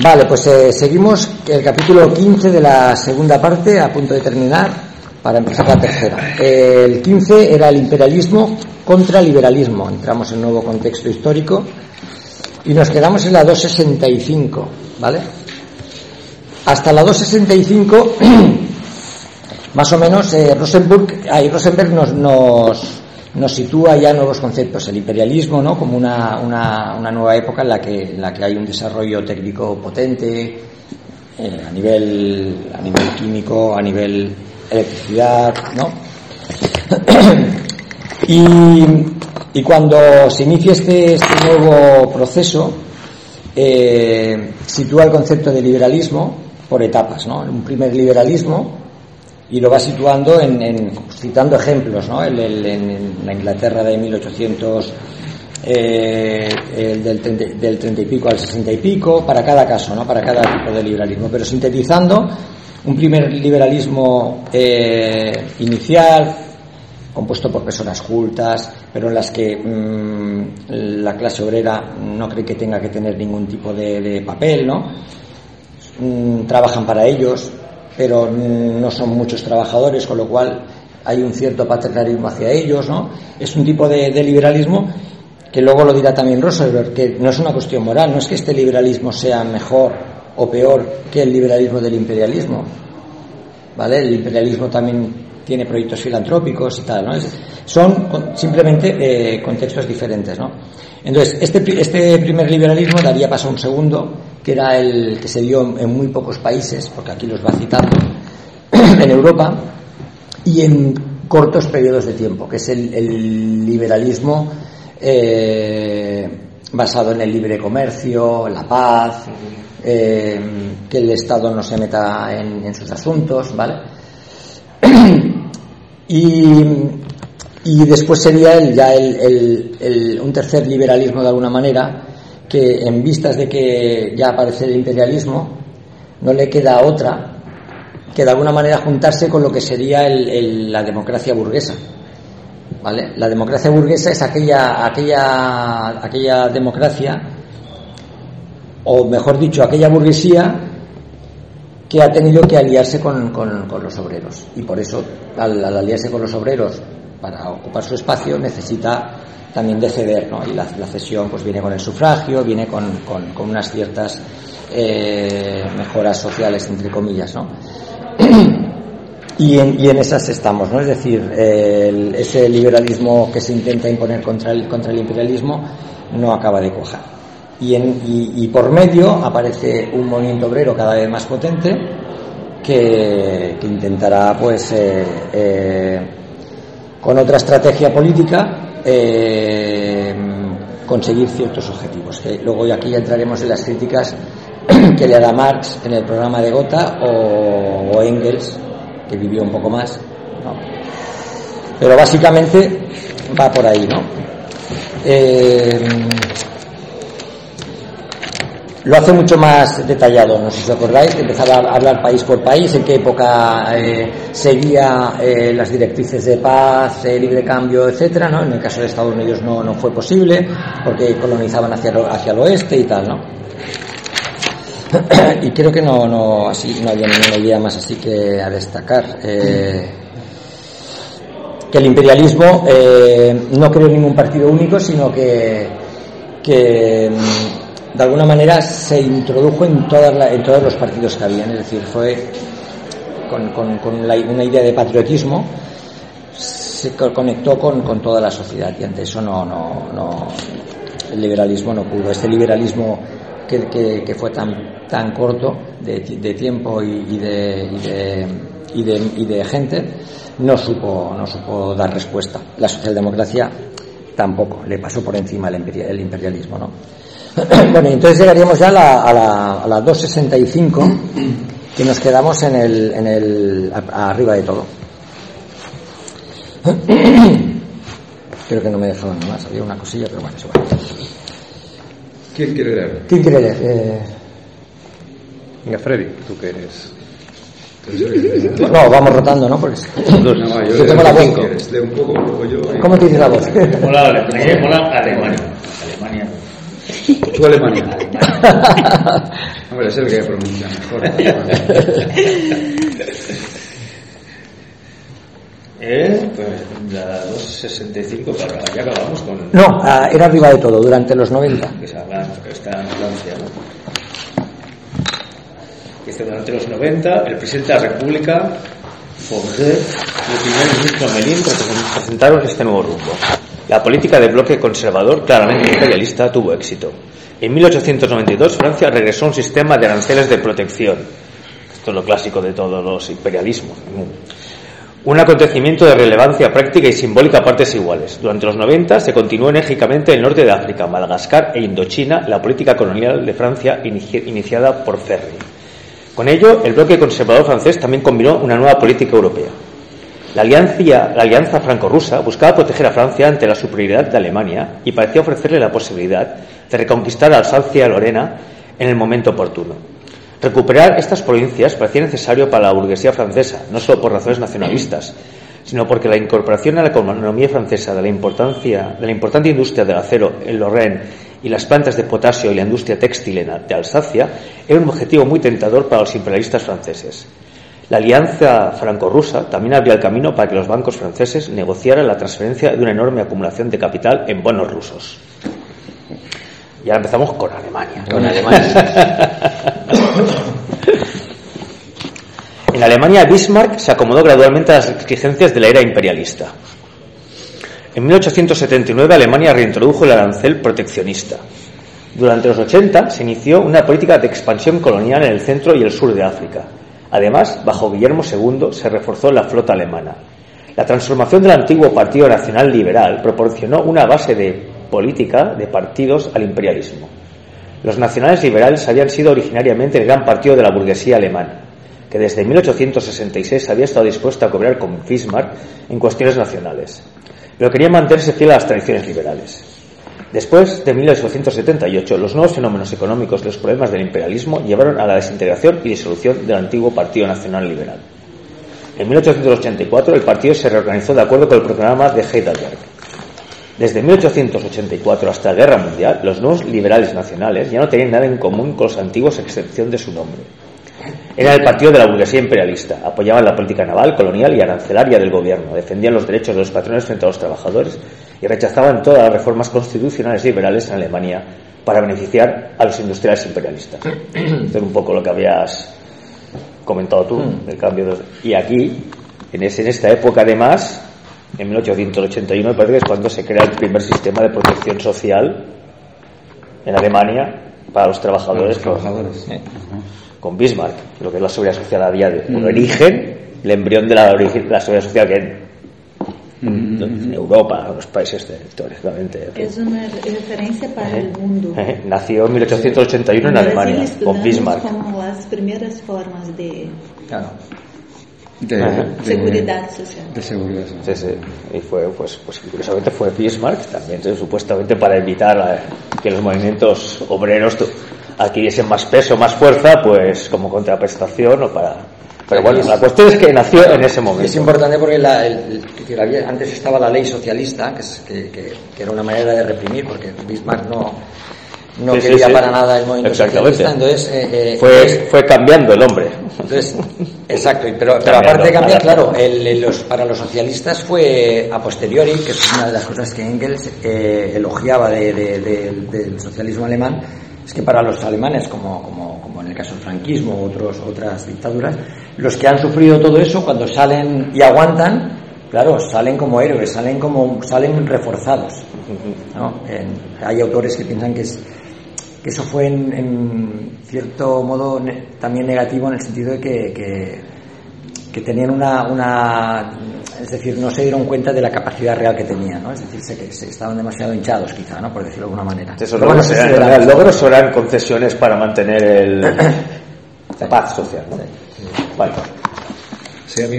Vale, pues eh, seguimos el capítulo 15 de la segunda parte, a punto de terminar, para empezar la tercera. El 15 era el imperialismo contra liberalismo. Entramos en nuevo contexto histórico y nos quedamos en la 265, ¿vale? Hasta la 265, más o menos, eh, Rosenberg, ahí Rosenberg nos, nos nos sitúa ya nuevos conceptos, el imperialismo, ¿no? Como una, una, una nueva época en la, que, en la que hay un desarrollo técnico potente eh, a, nivel, a nivel químico, a nivel electricidad, ¿no? y, y, cuando se inicia este, este nuevo proceso, eh, sitúa el concepto de liberalismo por etapas, ¿no? Un primer liberalismo y lo va situando en, citando ejemplos, ¿no? El, en la Inglaterra de 1800, eh, el del, del 30 y pico al 60 y pico, para cada caso, ¿no? Para cada tipo de liberalismo, pero sintetizando un primer liberalismo eh, inicial compuesto por personas cultas, pero en las que mm, la clase obrera no cree que tenga que tener ningún tipo de, papel, ¿no? Mm, trabajan para ellos, pero no son muchos trabajadores, con lo cual hay un cierto paternalismo hacia ellos, ¿no? Es un tipo de, liberalismo que luego lo dirá también Roosevelt, que no es una cuestión moral, no es que este liberalismo sea mejor o peor que el liberalismo del imperialismo, ¿vale? El imperialismo también tiene proyectos filantrópicos y tal, ¿no? son simplemente eh, contextos diferentes, ¿no? Entonces, este, este primer liberalismo daría paso a un segundo, que era el que se dio en muy pocos países, porque aquí los va citando, en Europa, y en cortos periodos de tiempo, que es el, liberalismo eh, basado en el libre comercio, la paz, eh, que el Estado no se meta en, sus asuntos, ¿vale? y, y después sería el, ya el, un tercer liberalismo de alguna manera, que en vistas de que ya aparece el imperialismo, no le queda otra que de alguna manera juntarse con lo que sería la democracia burguesa. ¿Vale? La democracia burguesa es aquella, aquella, aquella democracia, o mejor dicho, aquella burguesía que ha tenido que aliarse con, los obreros. Y por eso, al, aliarse con los obreros para ocupar su espacio, necesita también de ceder, ¿no? Y la, cesión pues viene con el sufragio, viene con, con, unas ciertas eh, mejoras sociales, entre comillas, ¿no? y, en, y en esas estamos, ¿no? Es decir, ese liberalismo que se intenta imponer contra el, contra el imperialismo no acaba de cojar. Y, en, y, por medio aparece un movimiento obrero cada vez más potente que, que intentará, pues, eh, eh, con otra estrategia política, eh, conseguir ciertos objetivos. Que luego aquí ya entraremos en las críticas que le hará Marx en el programa de Gotha o, Engels, que vivió un poco más. Pero básicamente va por ahí, ¿no? Eh, lo hace mucho más detallado, no sé si os acordáis, empezaba a hablar país por país, en qué época eh, seguía eh, las directrices de paz, eh, libre cambio, etcétera, ¿no? En el caso de Estados Unidos no, no fue posible, porque colonizaban hacia, hacia el oeste y tal, ¿no? y creo que no, no, así, no había ninguna idea más así que a destacar. que el imperialismo no creó ningún partido único, sino que, que de alguna manera se introdujo en, todas en todos los partidos que habían, es decir, fue con, una idea de patriotismo, se conectó con, toda la sociedad y ante eso no, el liberalismo no pudo. Este liberalismo que, fue tan, tan corto de, tiempo y, de, de, y, de, y de gente no supo, no supo dar respuesta. La socialdemocracia tampoco, le pasó por encima el imperialismo, ¿no? bueno, entonces llegaríamos ya a la, a la, a la 265, que nos quedamos en el, en el arriba de todo. Creo que no me dejaban más, había una cosilla, pero bueno, eso va. ¿Quién quiere leer? ¿Quién quiere leer? Eh... Venga, Freddy, tú que eres. No, vamos rotando, ¿no? Porque no, no, yo, yo tengo la voz. Un poco, un poco yo. ¿Cómo tienes la voz? Hola, Alemania. Alemania. ¿Tu Alemania? Hombre, es el que pronuncia mejor. ¿Eh? Pues la 265, para ya acabamos con. No, ah, era arriba de todo, durante los 90. Que está en Francia, ¿no? Dice, durante los 90, el presidente de la República, Forger y el primer ministro Melín presentaron este nuevo rumbo. La política de bloque conservador, claramente imperialista, tuvo éxito. En 1892, Francia regresó a un sistema de aranceles de protección. Esto es lo clásico de todos los imperialismos. Un acontecimiento de relevancia práctica y simbólica a partes iguales. Durante los 90 se continuó enérgicamente en el norte de África, Madagascar e Indochina la política colonial de Francia iniciada por Ferry. Con ello, el bloque conservador francés también combinó una nueva política europea. La alianza, franco-rusa buscaba proteger a Francia ante la superioridad de Alemania y parecía ofrecerle la posibilidad de reconquistar Alsacia y Lorena en el momento oportuno. Recuperar estas provincias parecía necesario para la burguesía francesa, no solo por razones nacionalistas, sino porque la incorporación a la economía francesa de la, importancia, de la importante industria del acero en Lorraine y las plantas de potasio y la industria textil de Alsacia era un objetivo muy tentador para los imperialistas franceses. La alianza franco-rusa también abría el camino para que los bancos franceses negociaran la transferencia de una enorme acumulación de capital en bonos rusos. Y ahora empezamos con Alemania. Con Alemania. en Alemania, Bismarck se acomodó gradualmente a las exigencias de la era imperialista. En 1879 Alemania reintrodujo el arancel proteccionista. Durante los 80 se inició una política de expansión colonial en el centro y el sur de África. Además, bajo Guillermo II se reforzó la flota alemana. La transformación del antiguo Partido Nacional Liberal proporcionó una base de política de partidos al imperialismo. Los nacionales liberales habían sido originariamente el gran partido de la burguesía alemana, que desde 1866 había estado dispuesto a cobrar con Bismarck en cuestiones nacionales, pero quería mantenerse fiel a las tradiciones liberales. Después de 1878, los nuevos fenómenos económicos y los problemas del imperialismo llevaron a la desintegración y disolución del antiguo Partido Nacional Liberal. En 1884 el partido se reorganizó de acuerdo con el programa de Heidelberg. Desde 1884 hasta la Guerra Mundial, los nuevos liberales nacionales ya no tenían nada en común con los antiguos a excepción de su nombre. Era el partido de la burguesía imperialista, apoyaban la política naval, colonial y arancelaria del gobierno, defendían los derechos de los patrones frente a los trabajadores y rechazaban todas las reformas constitucionales liberales en Alemania para beneficiar a los industriales imperialistas. Esto es un poco lo que habías comentado tú, mm. el cambio de... Y aquí, en, ese, en esta época además, en 1881 me parece que es cuando se crea el primer sistema de protección social en Alemania para los trabajadores, Con, Bismarck, lo que es la seguridad social a día de un mm. origen, el embrión de la, la seguridad social que en Europa, en los países históricamente. Es una referencia para el mundo. Nació en 1881 en Alemania, con Bismarck. como las primeras formas de, claro. de, seguridad social. De seguridad social. Sí, sí. Y fue, pues, pues curiosamente fue Bismarck también, supuestamente para evitar que los movimientos obreros adquiriesen más peso, más fuerza, pues como contraprestación o para pero bueno, la cuestión es que nació en ese momento. Es importante porque la, antes estaba la ley socialista, que, que, era una manera de reprimir, porque Bismarck no, no quería para nada el movimiento socialista. Entonces, eh, eh, fue, fue cambiando el hombre. Entonces, exacto, pero, pero aparte de cambiar, claro, el, los, para los socialistas fue a posteriori, que es una de las cosas que Engels eh, elogiaba de, del socialismo alemán, es que para los alemanes, como, como, como en el caso del franquismo otros, otras dictaduras, los que han sufrido todo eso, cuando salen y aguantan, claro, salen como héroes, salen como salen reforzados. hay autores que piensan que, es, que eso fue en, cierto modo también negativo en el sentido de que, que, tenían una, es decir, no se dieron cuenta de la capacidad real que tenían, ¿no? Es decir, se, se estaban demasiado hinchados quizá, ¿no? Por decirlo de alguna manera. Eso bueno, serán, logros o eran concesiones para mantener el, la paz social, ¿no? Sí, a mí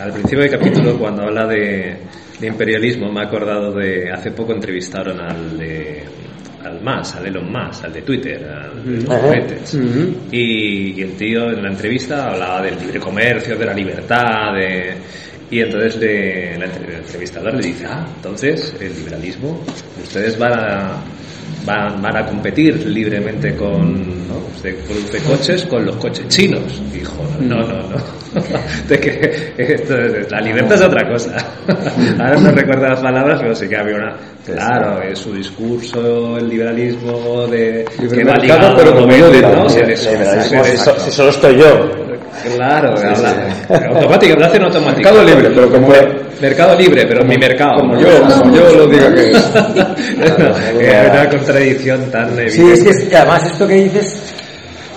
al principio del capítulo, cuando habla de, imperialismo, me ha acordado de. Hace poco entrevistaron al de al más, al Elon Musk, al de Twitter, al de los y, el tío en la entrevista hablaba del libre comercio, de la libertad, de, y entonces le, el entrevistador le dice, ah, entonces el liberalismo, ustedes van a van, van a competir libremente con ¿no? Usted produce coches con los coches chinos. Dijo, no, no, no. De que esto es- la libertad es otra cosa. Ahora no recuerdo las palabras, pero sí que había una. Claro, es su discurso, el liberalismo de. Libre mercado, pero los yo digo, ¿no? Si solo estoy yo. Claro, habla- automático, lo hacen automático. Mercado libre, pero como, Mercado libre, pero mi mercado. como yo, como yo lo diga que es. una contradicción tan evidente. Sí, es que además esto que dices,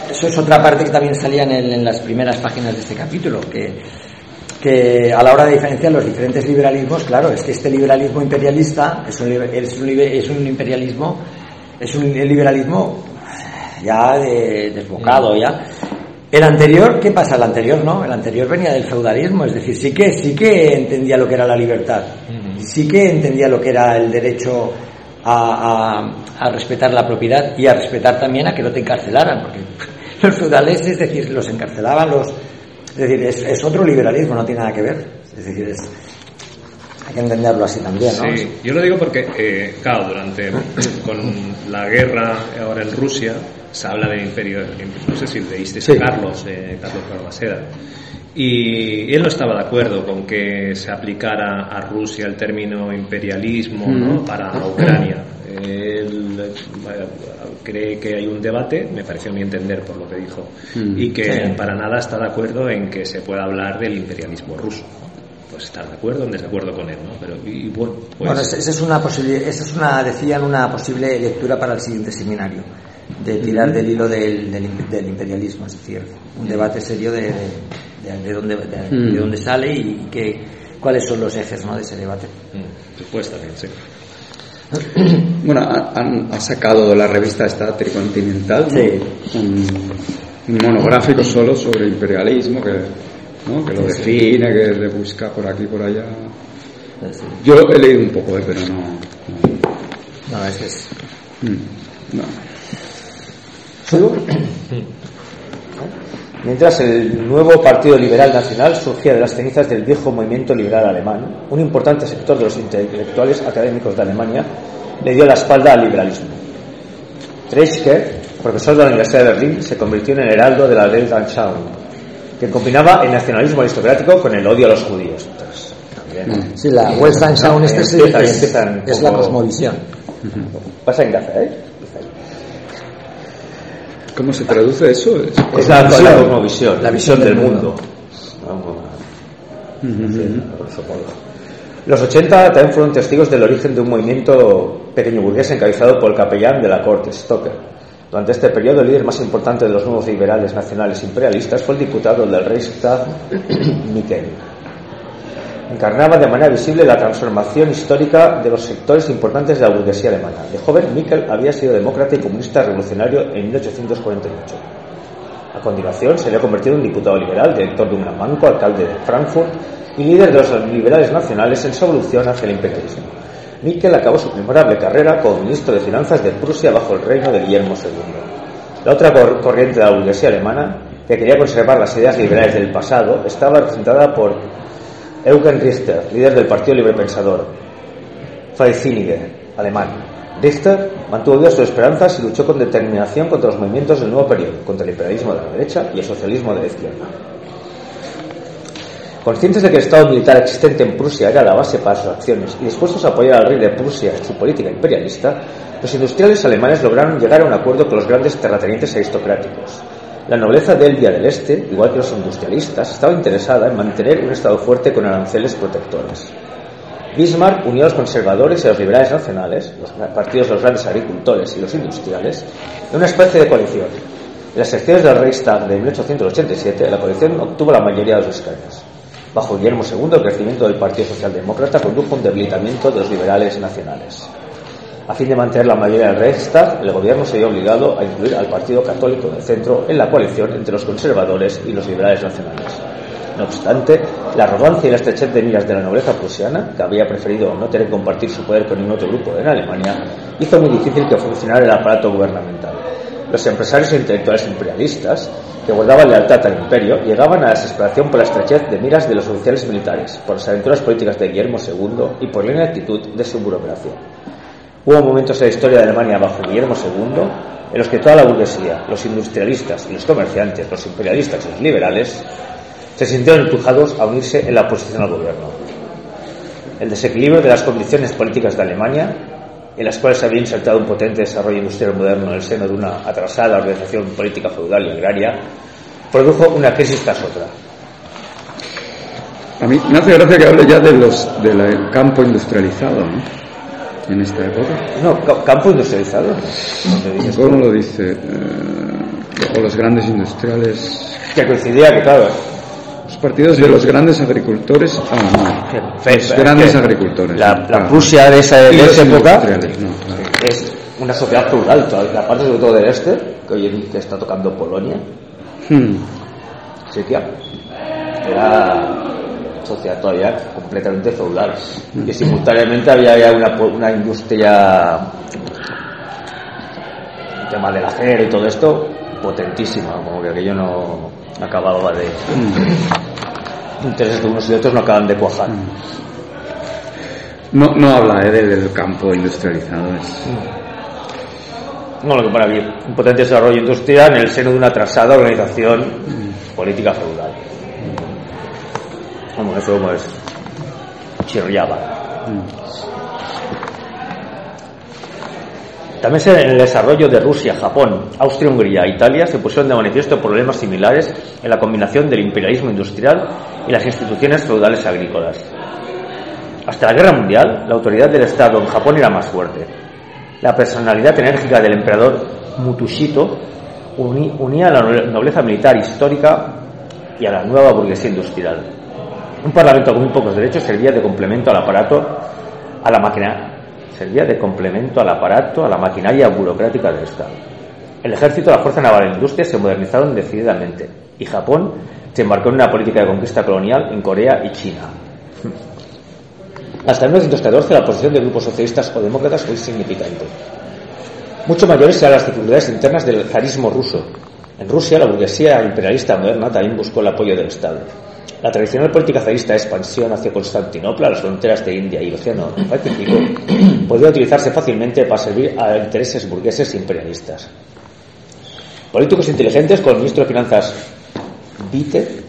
eso es otra parte que también salía en, el- en las primeras páginas de este capítulo, que, que a la hora de diferenciar los diferentes liberalismos, claro, es que este liberalismo imperialista es un, es un, liber- es un imperialismo, es un liberalismo ya de- desbocado, ya. El anterior, ¿qué pasa? El anterior no, el anterior venía del feudalismo, es decir, sí que, sí que entendía lo que era la libertad, sí que entendía lo que era el derecho a, a- a respetar la propiedad y a respetar también a que no te encarcelaran, porque los feudales, es decir, los encarcelaban, los, es decir, es, es otro liberalismo, no tiene nada que ver, es decir, es, hay que entenderlo así también, ¿no? Sí, yo lo digo porque, eh, claro, durante con la guerra ahora en Rusia se habla del imperio, no sé si leíste Sí. Carlos, eh, Carlos Balmaceda, y él no estaba de acuerdo con que se aplicara a Rusia el término imperialismo ¿no? para Ucrania. Él cree que hay un debate, me pareció a mí entender por lo que dijo, Mm. y que para nada está de acuerdo en que se pueda hablar del imperialismo ruso. Pues estar de acuerdo o en desacuerdo con él, ¿no? Pero, y, bueno, pues... Bueno, esa esa es una posible, esa es una, decían, una posible lectura para el siguiente seminario, de tirar del hilo del, del, del imperialismo, es decir, un debate serio de, de, de- de dónde, de, de dónde sale y qué, cuáles son los ejes ¿no? de ese debate. Mm, Supuestamente, sí. Bueno, ha- han, ha sacado de la revista esta Tricontinental. Sí. un, un monográfico solo sobre imperialismo que, ¿no? que lo define, que le busca por aquí por allá. Yo he leído un poco, eh, pero no. no. no, es que es- Mm, no. Mientras el nuevo Partido Liberal Nacional surgía de las cenizas del viejo movimiento liberal alemán, un importante sector de los intelectuales académicos de Alemania le dio la espalda al liberalismo. Treitschke, profesor de la Universidad de Berlín, se convirtió en el heraldo de la Weltanschauung, que combinaba el nacionalismo aristocrático con el odio a los judíos. Entonces, también Sí, la Weltanschauung este es, es- es la cosmovisión. pasa en Gaza, ¿eh? ¿Cómo se traduce eso? Es- Es la, la Cosmovisión. la visión del mundo. Vamos. Sí, supongo. Los 80 también fueron testigos del origen de un movimiento pequeño burgués encabezado por el capellán de la corte, Stoker. Durante este periodo, el líder más importante de los nuevos liberales nacionales imperialistas fue el diputado del Reichstag, Mikkel. Encarnaba de manera visible la transformación histórica de los sectores importantes de la burguesía alemana. De joven, Mikkel había sido demócrata y comunista revolucionario en 1848. A continuación, se había convertido en diputado liberal, director de un gran banco, alcalde de Frankfurt y líder de los liberales nacionales en su evolución hacia el imperialismo. Mikkel acabó su memorable carrera como ministro de Finanzas de Prusia bajo el reino de Guillermo II. La otra cor- corriente de la burguesía alemana, que quería conservar las ideas liberales del pasado, estaba representada por Eugen Richter, líder del Partido Libre Pensador, Freisinnige, alemán. Richter mantuvo vivas sus esperanzas y luchó con determinación contra los movimientos del nuevo periodo, contra el imperialismo de la derecha y el socialismo de la izquierda. Conscientes de que el Estado militar existente en Prusia era la base para sus acciones y dispuestos a apoyar al rey de Prusia en su política imperialista, los industriales alemanes lograron llegar a un acuerdo con los grandes terratenientes aristocráticos. La nobleza de Elvia del Este, igual que los industrialistas, estaba interesada en mantener un Estado fuerte con aranceles protectores. Bismarck unió a los conservadores y a los liberales nacionales, los partidos de los grandes agricultores y los industriales, en una especie de coalición. En las elecciones del Reichstag de 1887, la coalición obtuvo la mayoría de los escaños. Bajo Guillermo II, el crecimiento del Partido Socialdemócrata condujo a un debilitamiento de los liberales nacionales. A fin de mantener la mayoría del Reichstag, el gobierno se vio obligado a incluir al Partido Católico del Centro en la coalición entre los conservadores y los liberales nacionales. No obstante, la arrogancia y la estrechez de miras de la nobleza prusiana, que había preferido no tener que compartir su poder con ningún otro grupo en Alemania, hizo muy difícil que funcionara el aparato gubernamental. Los empresarios e intelectuales imperialistas, que guardaban lealtad al imperio, llegaban a la desesperación por la estrechez de miras de los oficiales militares, por las aventuras políticas de Guillermo II y por la inactitud de su burocracia. Hubo momentos en la historia de Alemania bajo Guillermo II en los que toda la burguesía, los industrialistas y los comerciantes, los imperialistas y los liberales se sintieron empujados a unirse en la oposición al gobierno. El desequilibrio de las condiciones políticas de Alemania, en las cuales se había insertado un potente desarrollo industrial moderno en el seno de una atrasada organización política feudal y agraria, produjo una crisis tras otra. A mí me hace gracia que hable ya del campo industrializado, ¿no? En esta época. No, ca- campo industrializado. ¿Cómo lo dice? Eh, o los grandes industriales. Que coincidía que, claro, Los partidos de los grandes agricultores. Ah, que- no. fe- Los grandes que agricultores. La, la Claro. Prusia de esa, de esa época industriales, no, claro. es una sociedad plural, toda la parte sobre todo del este, que hoy en día está tocando Polonia, Hmm. Chequia, era sociedad todavía completamente feudal. Y simultáneamente había ya una, una industria, el tema del acero y todo esto, potentísima, como que aquello no acababa de... Intereses de unos y de otros no acaban de cuajar. No, no habla eh, de- del campo industrializado. es- No, lo que pone aquí, un potente desarrollo industrial en el seno de una atrasada organización política feudal. Vamos, eso como es chirriaba. También en el desarrollo de Rusia, Japón, Austria, Hungría e Italia se pusieron de manifiesto problemas similares en la combinación del imperialismo industrial y las instituciones feudales agrícolas. Hasta la Guerra Mundial, la autoridad del Estado en Japón era más fuerte. La personalidad enérgica del emperador Mutushito unía a la no- nobleza militar histórica y a la nueva burguesía industrial. Un parlamento con muy pocos derechos servía de complemento al aparato, a la máquina, servía de complemento al aparato, a la maquinaria burocrática del Estado. El ejército, la fuerza naval la industria se modernizaron decididamente y Japón se embarcó en una política de conquista colonial en Corea y China. Hasta 1914 la posición de grupos socialistas o demócratas fue insignificante. Mucho mayores eran las dificultades internas del zarismo ruso. En Rusia, la burguesía imperialista moderna también buscó el apoyo del Estado. La tradicional política zarista de expansión hacia Constantinopla, las fronteras de India y el Océano Pacífico, podía utilizarse fácilmente para servir a intereses burgueses imperialistas. Políticos inteligentes, con el ministro de Finanzas Witte,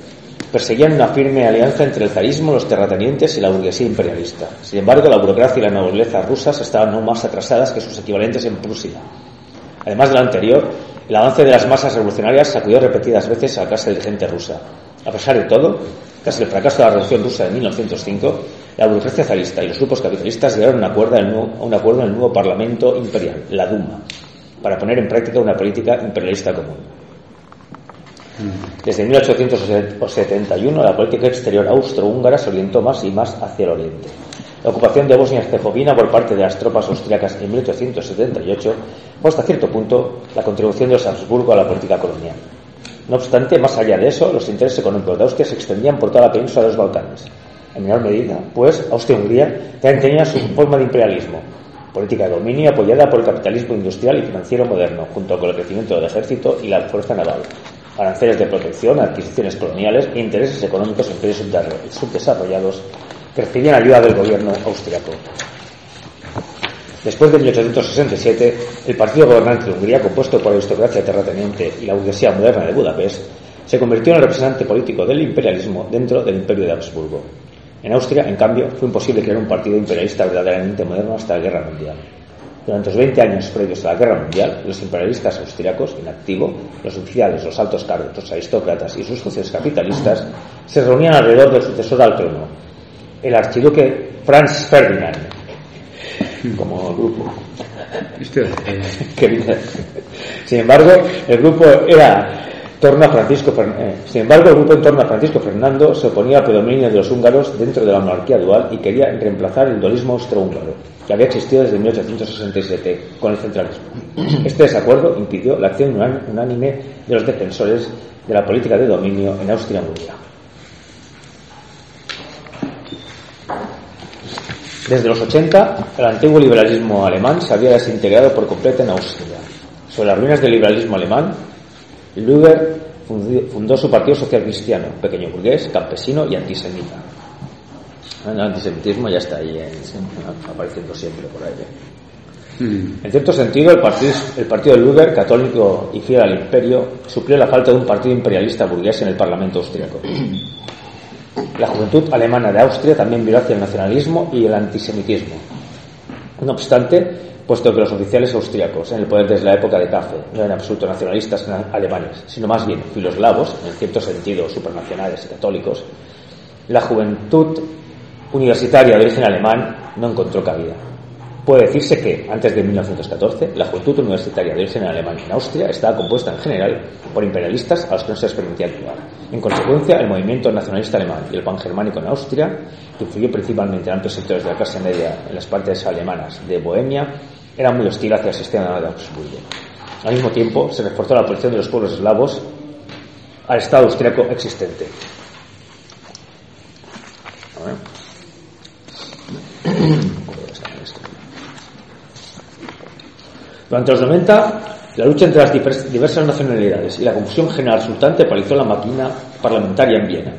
perseguían una firme alianza entre el zarismo, los terratenientes y la burguesía imperialista. Sin embargo, la burocracia y la nobleza rusas estaban aún más atrasadas que sus equivalentes en Prusia. Además de lo anterior, el avance de las masas revolucionarias sacudió repetidas veces a la clase dirigente rusa. A pesar de todo, tras el fracaso de la Revolución Rusa de 1905, la burocracia zarista y los grupos capitalistas llegaron a un acuerdo en el nuevo, Parlamento Imperial, la Duma, para poner en práctica una política imperialista común. Desde 1871 la política exterior austrohúngara se orientó más y más hacia el oriente. La ocupación de Bosnia-Herzegovina por parte de las tropas austriacas en 1878 fue hasta cierto punto la contribución de los a la política colonial. No obstante, más allá de eso, los intereses económicos de Austria se extendían por toda la península de los Balcanes. En menor medida, pues, Austria-Hungría también tenía su forma de imperialismo, política de dominio apoyada por el capitalismo industrial y financiero moderno, junto con el crecimiento del ejército y la fuerza naval, aranceles de protección, adquisiciones coloniales e intereses económicos en países subdesarrollados que recibían ayuda del gobierno austriaco. Después de 1867, el partido gobernante de Hungría, compuesto por la aristocracia terrateniente y la burguesía moderna de Budapest, se convirtió en el representante político del imperialismo dentro del imperio de Habsburgo. En Austria, en cambio, fue imposible crear un partido imperialista verdaderamente moderno hasta la Guerra Mundial. Durante los 20 años previos a la Guerra Mundial, los imperialistas austriacos, en los oficiales, los altos cargos, los aristócratas y sus socios capitalistas, se reunían alrededor del sucesor al trono, el archiduque Franz Ferdinand, como grupo. Sin embargo, el grupo era torno a Francisco Fer- eh, sin embargo, el grupo en torno a Francisco Fernando se oponía al predominio de los húngaros dentro de la monarquía dual y quería reemplazar el dualismo austrohúngaro, que había existido desde 1867 con el centralismo. Este desacuerdo impidió la acción unánime de los defensores de la política de dominio en Austria-Hungría. Desde los 80, el antiguo liberalismo alemán se había desintegrado por completo en Austria. Sobre las ruinas del liberalismo alemán, Luger fundió- fundó su Partido Social Cristiano, pequeño burgués, campesino y antisemita. El antisemitismo ya está ahí en- apareciendo siempre por ahí. ¿eh? Mm. En cierto sentido, el partido, el partido de Luder, católico y fiel al imperio, suplió la falta de un partido imperialista burgués en el Parlamento austriaco. La juventud alemana de Austria también viró hacia el nacionalismo y el antisemitismo. No obstante, puesto que los oficiales austriacos en el poder desde la época de Kaffee no eran absolutos nacionalistas na- alemanes, sino más bien filoslavos, en cierto sentido supranacionales y católicos, la juventud universitaria de origen alemán no encontró cabida. Puede decirse que, antes de 1914, la juventud universitaria de origen alemán en Austria estaba compuesta en general por imperialistas a los que no se les permitía actuar. En consecuencia, el movimiento nacionalista alemán y el pangermánico en Austria, que influyó principalmente en amplios sectores de la clase media en las partes alemanas de Bohemia, era muy hostil hacia el sistema de. Al mismo tiempo, se reforzó la oposición de los pueblos eslavos al Estado austriaco existente. Durante los 90, la lucha entre las divers- diversas nacionalidades y la confusión general resultante paralizó la máquina parlamentaria en Viena,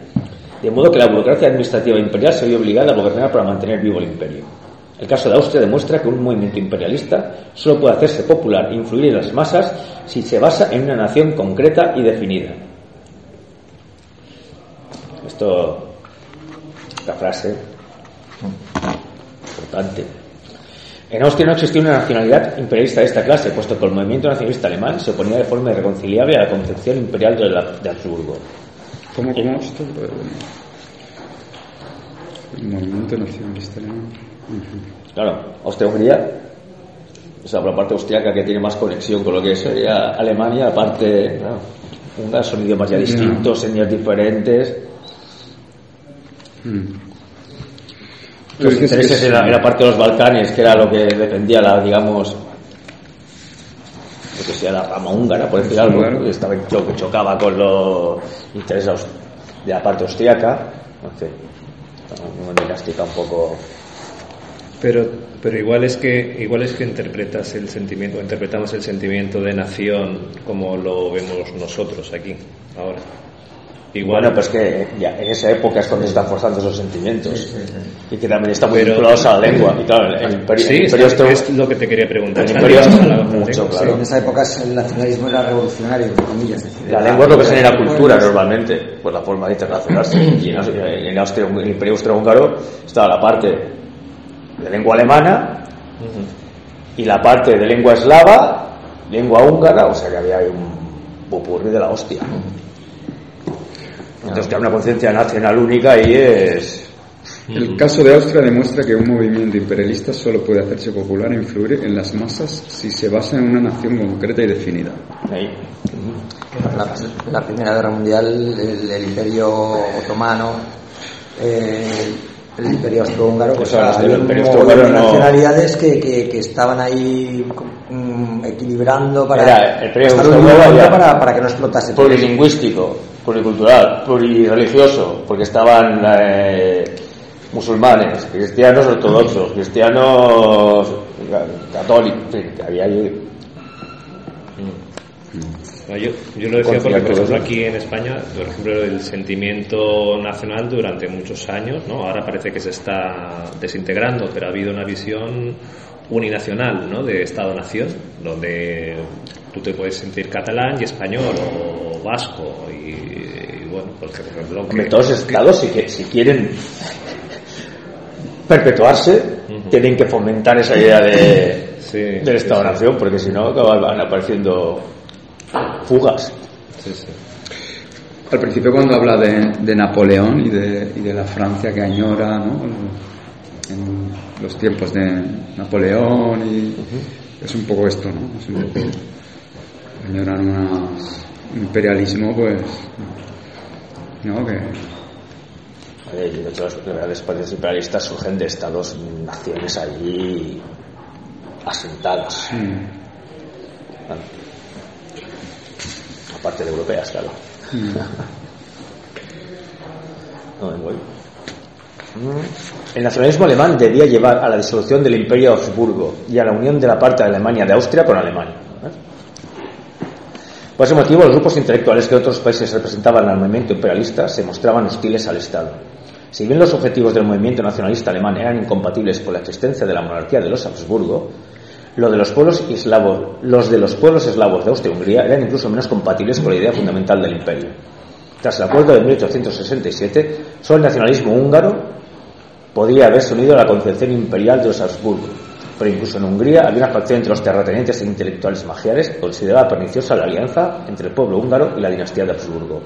de modo que la burocracia administrativa imperial se vio obligada a gobernar para mantener vivo el imperio. El caso de Austria demuestra que un movimiento imperialista solo puede hacerse popular e influir en las masas si se basa en una nación concreta y definida. Esto, esta frase, importante. En Austria no existía una nacionalidad imperialista de esta clase, puesto que el movimiento nacionalista alemán se oponía de forma irreconciliable a la concepción imperial de, la- de Habsburgo. ¿Cómo, cómo esto? Eh, El movimiento nacionalista alemán. Claro, Austria-Hungría es la parte austriaca que tiene más conexión con lo que sería Alemania, aparte, claro, son idiomas ya distintos, señas diferentes. Mm. Los que intereses es- en la, en la parte de los Balcanes, que era lo que defendía la, digamos, lo que sea la rama húngara, por decir algo. ¿no? estaba en choque, chocaba con los intereses de la parte austriaca, no sé, una dinástica un poco Pero, pero igual es que igual es que interpretas el sentimiento, interpretamos el sentimiento de nación como lo vemos nosotros aquí ahora. Igual, Bueno, pues que ya en esa época es cuando se están forzando esos sentimientos y que también está muy vinculados a la lengua. Y claro, el imperio, sí, el imperio está- es lo que te quería preguntar. el imperio la mucho, claro. En esa época el nacionalismo era revolucionario, entre comillas. es decir, la era- lengua es lo que genera cultura normalmente, pues la forma de internacionarse. Y en, en Austria, en el imperio austrohúngaro, estaba la parte de lengua alemana y la parte de lengua eslava, lengua húngara, o sea que había un popurrí de la hostia. Entonces, que hay una conciencia nacional única y es. El caso de Austria demuestra que un movimiento imperialista solo puede hacerse popular e influir en las masas si se basa en una nación concreta y definida. Ahí. La, la Primera Guerra Mundial, el, el Imperio Otomano, eh, el Imperio Austrohúngaro, pues Eso, había no- nacionalidades que, que, que estaban ahí mm, equilibrando para, Era el para, para que no explotase todo. Pluricultural, plurirreligioso, porque estaban eh, musulmanes, cristianos ortodoxos, cristianos católicos, en fin, que había ahí. No, yo, yo lo decía porque, por ejemplo, aquí en España, por ejemplo, el sentimiento nacional durante muchos años, ¿no? Ahora parece que se está desintegrando, pero ha habido una visión uninacional, ¿no? De Estado-nación, donde tú te puedes sentir catalán y español o vasco y, porque por ejemplo... Hombre, que- todos los estados, si, que- si quieren perpetuarse, tienen que fomentar esa idea de, Sí, del sí, Estado-Nación, porque si no acaban- van apareciendo fugas. Sí, sí. Al principio cuando habla de, de Napoleón y de, y de la Francia que añora, ¿no? En los tiempos de Napoleón y es un poco esto, ¿no? Es un poco imperialismo, pues, ¿no? Que Eh, y de hecho, los grandes partidos imperialistas surgen de estados, naciones allí asentadas. mm. Aparte de europeas, claro. No me voy. El nacionalismo alemán debía llevar a la disolución del Imperio de Habsburgo y a la unión de la parte de Alemania de Austria con Alemania. Por ese motivo, los grupos intelectuales que otros países representaban al movimiento imperialista se mostraban hostiles al Estado. Si bien los objetivos del movimiento nacionalista alemán eran incompatibles con la existencia de la monarquía de los Habsburgo, Lo de los pueblos eslavos, los de los pueblos eslavos de Austria-Hungría eran incluso menos compatibles con la idea fundamental del imperio. Tras el acuerdo de 1867, solo el nacionalismo húngaro podría haberse unido a la concepción imperial de los Habsburgo, pero incluso en Hungría había una facción entre los terratenientes e intelectuales magiares que consideraba perniciosa la alianza entre el pueblo húngaro y la dinastía de Habsburgo.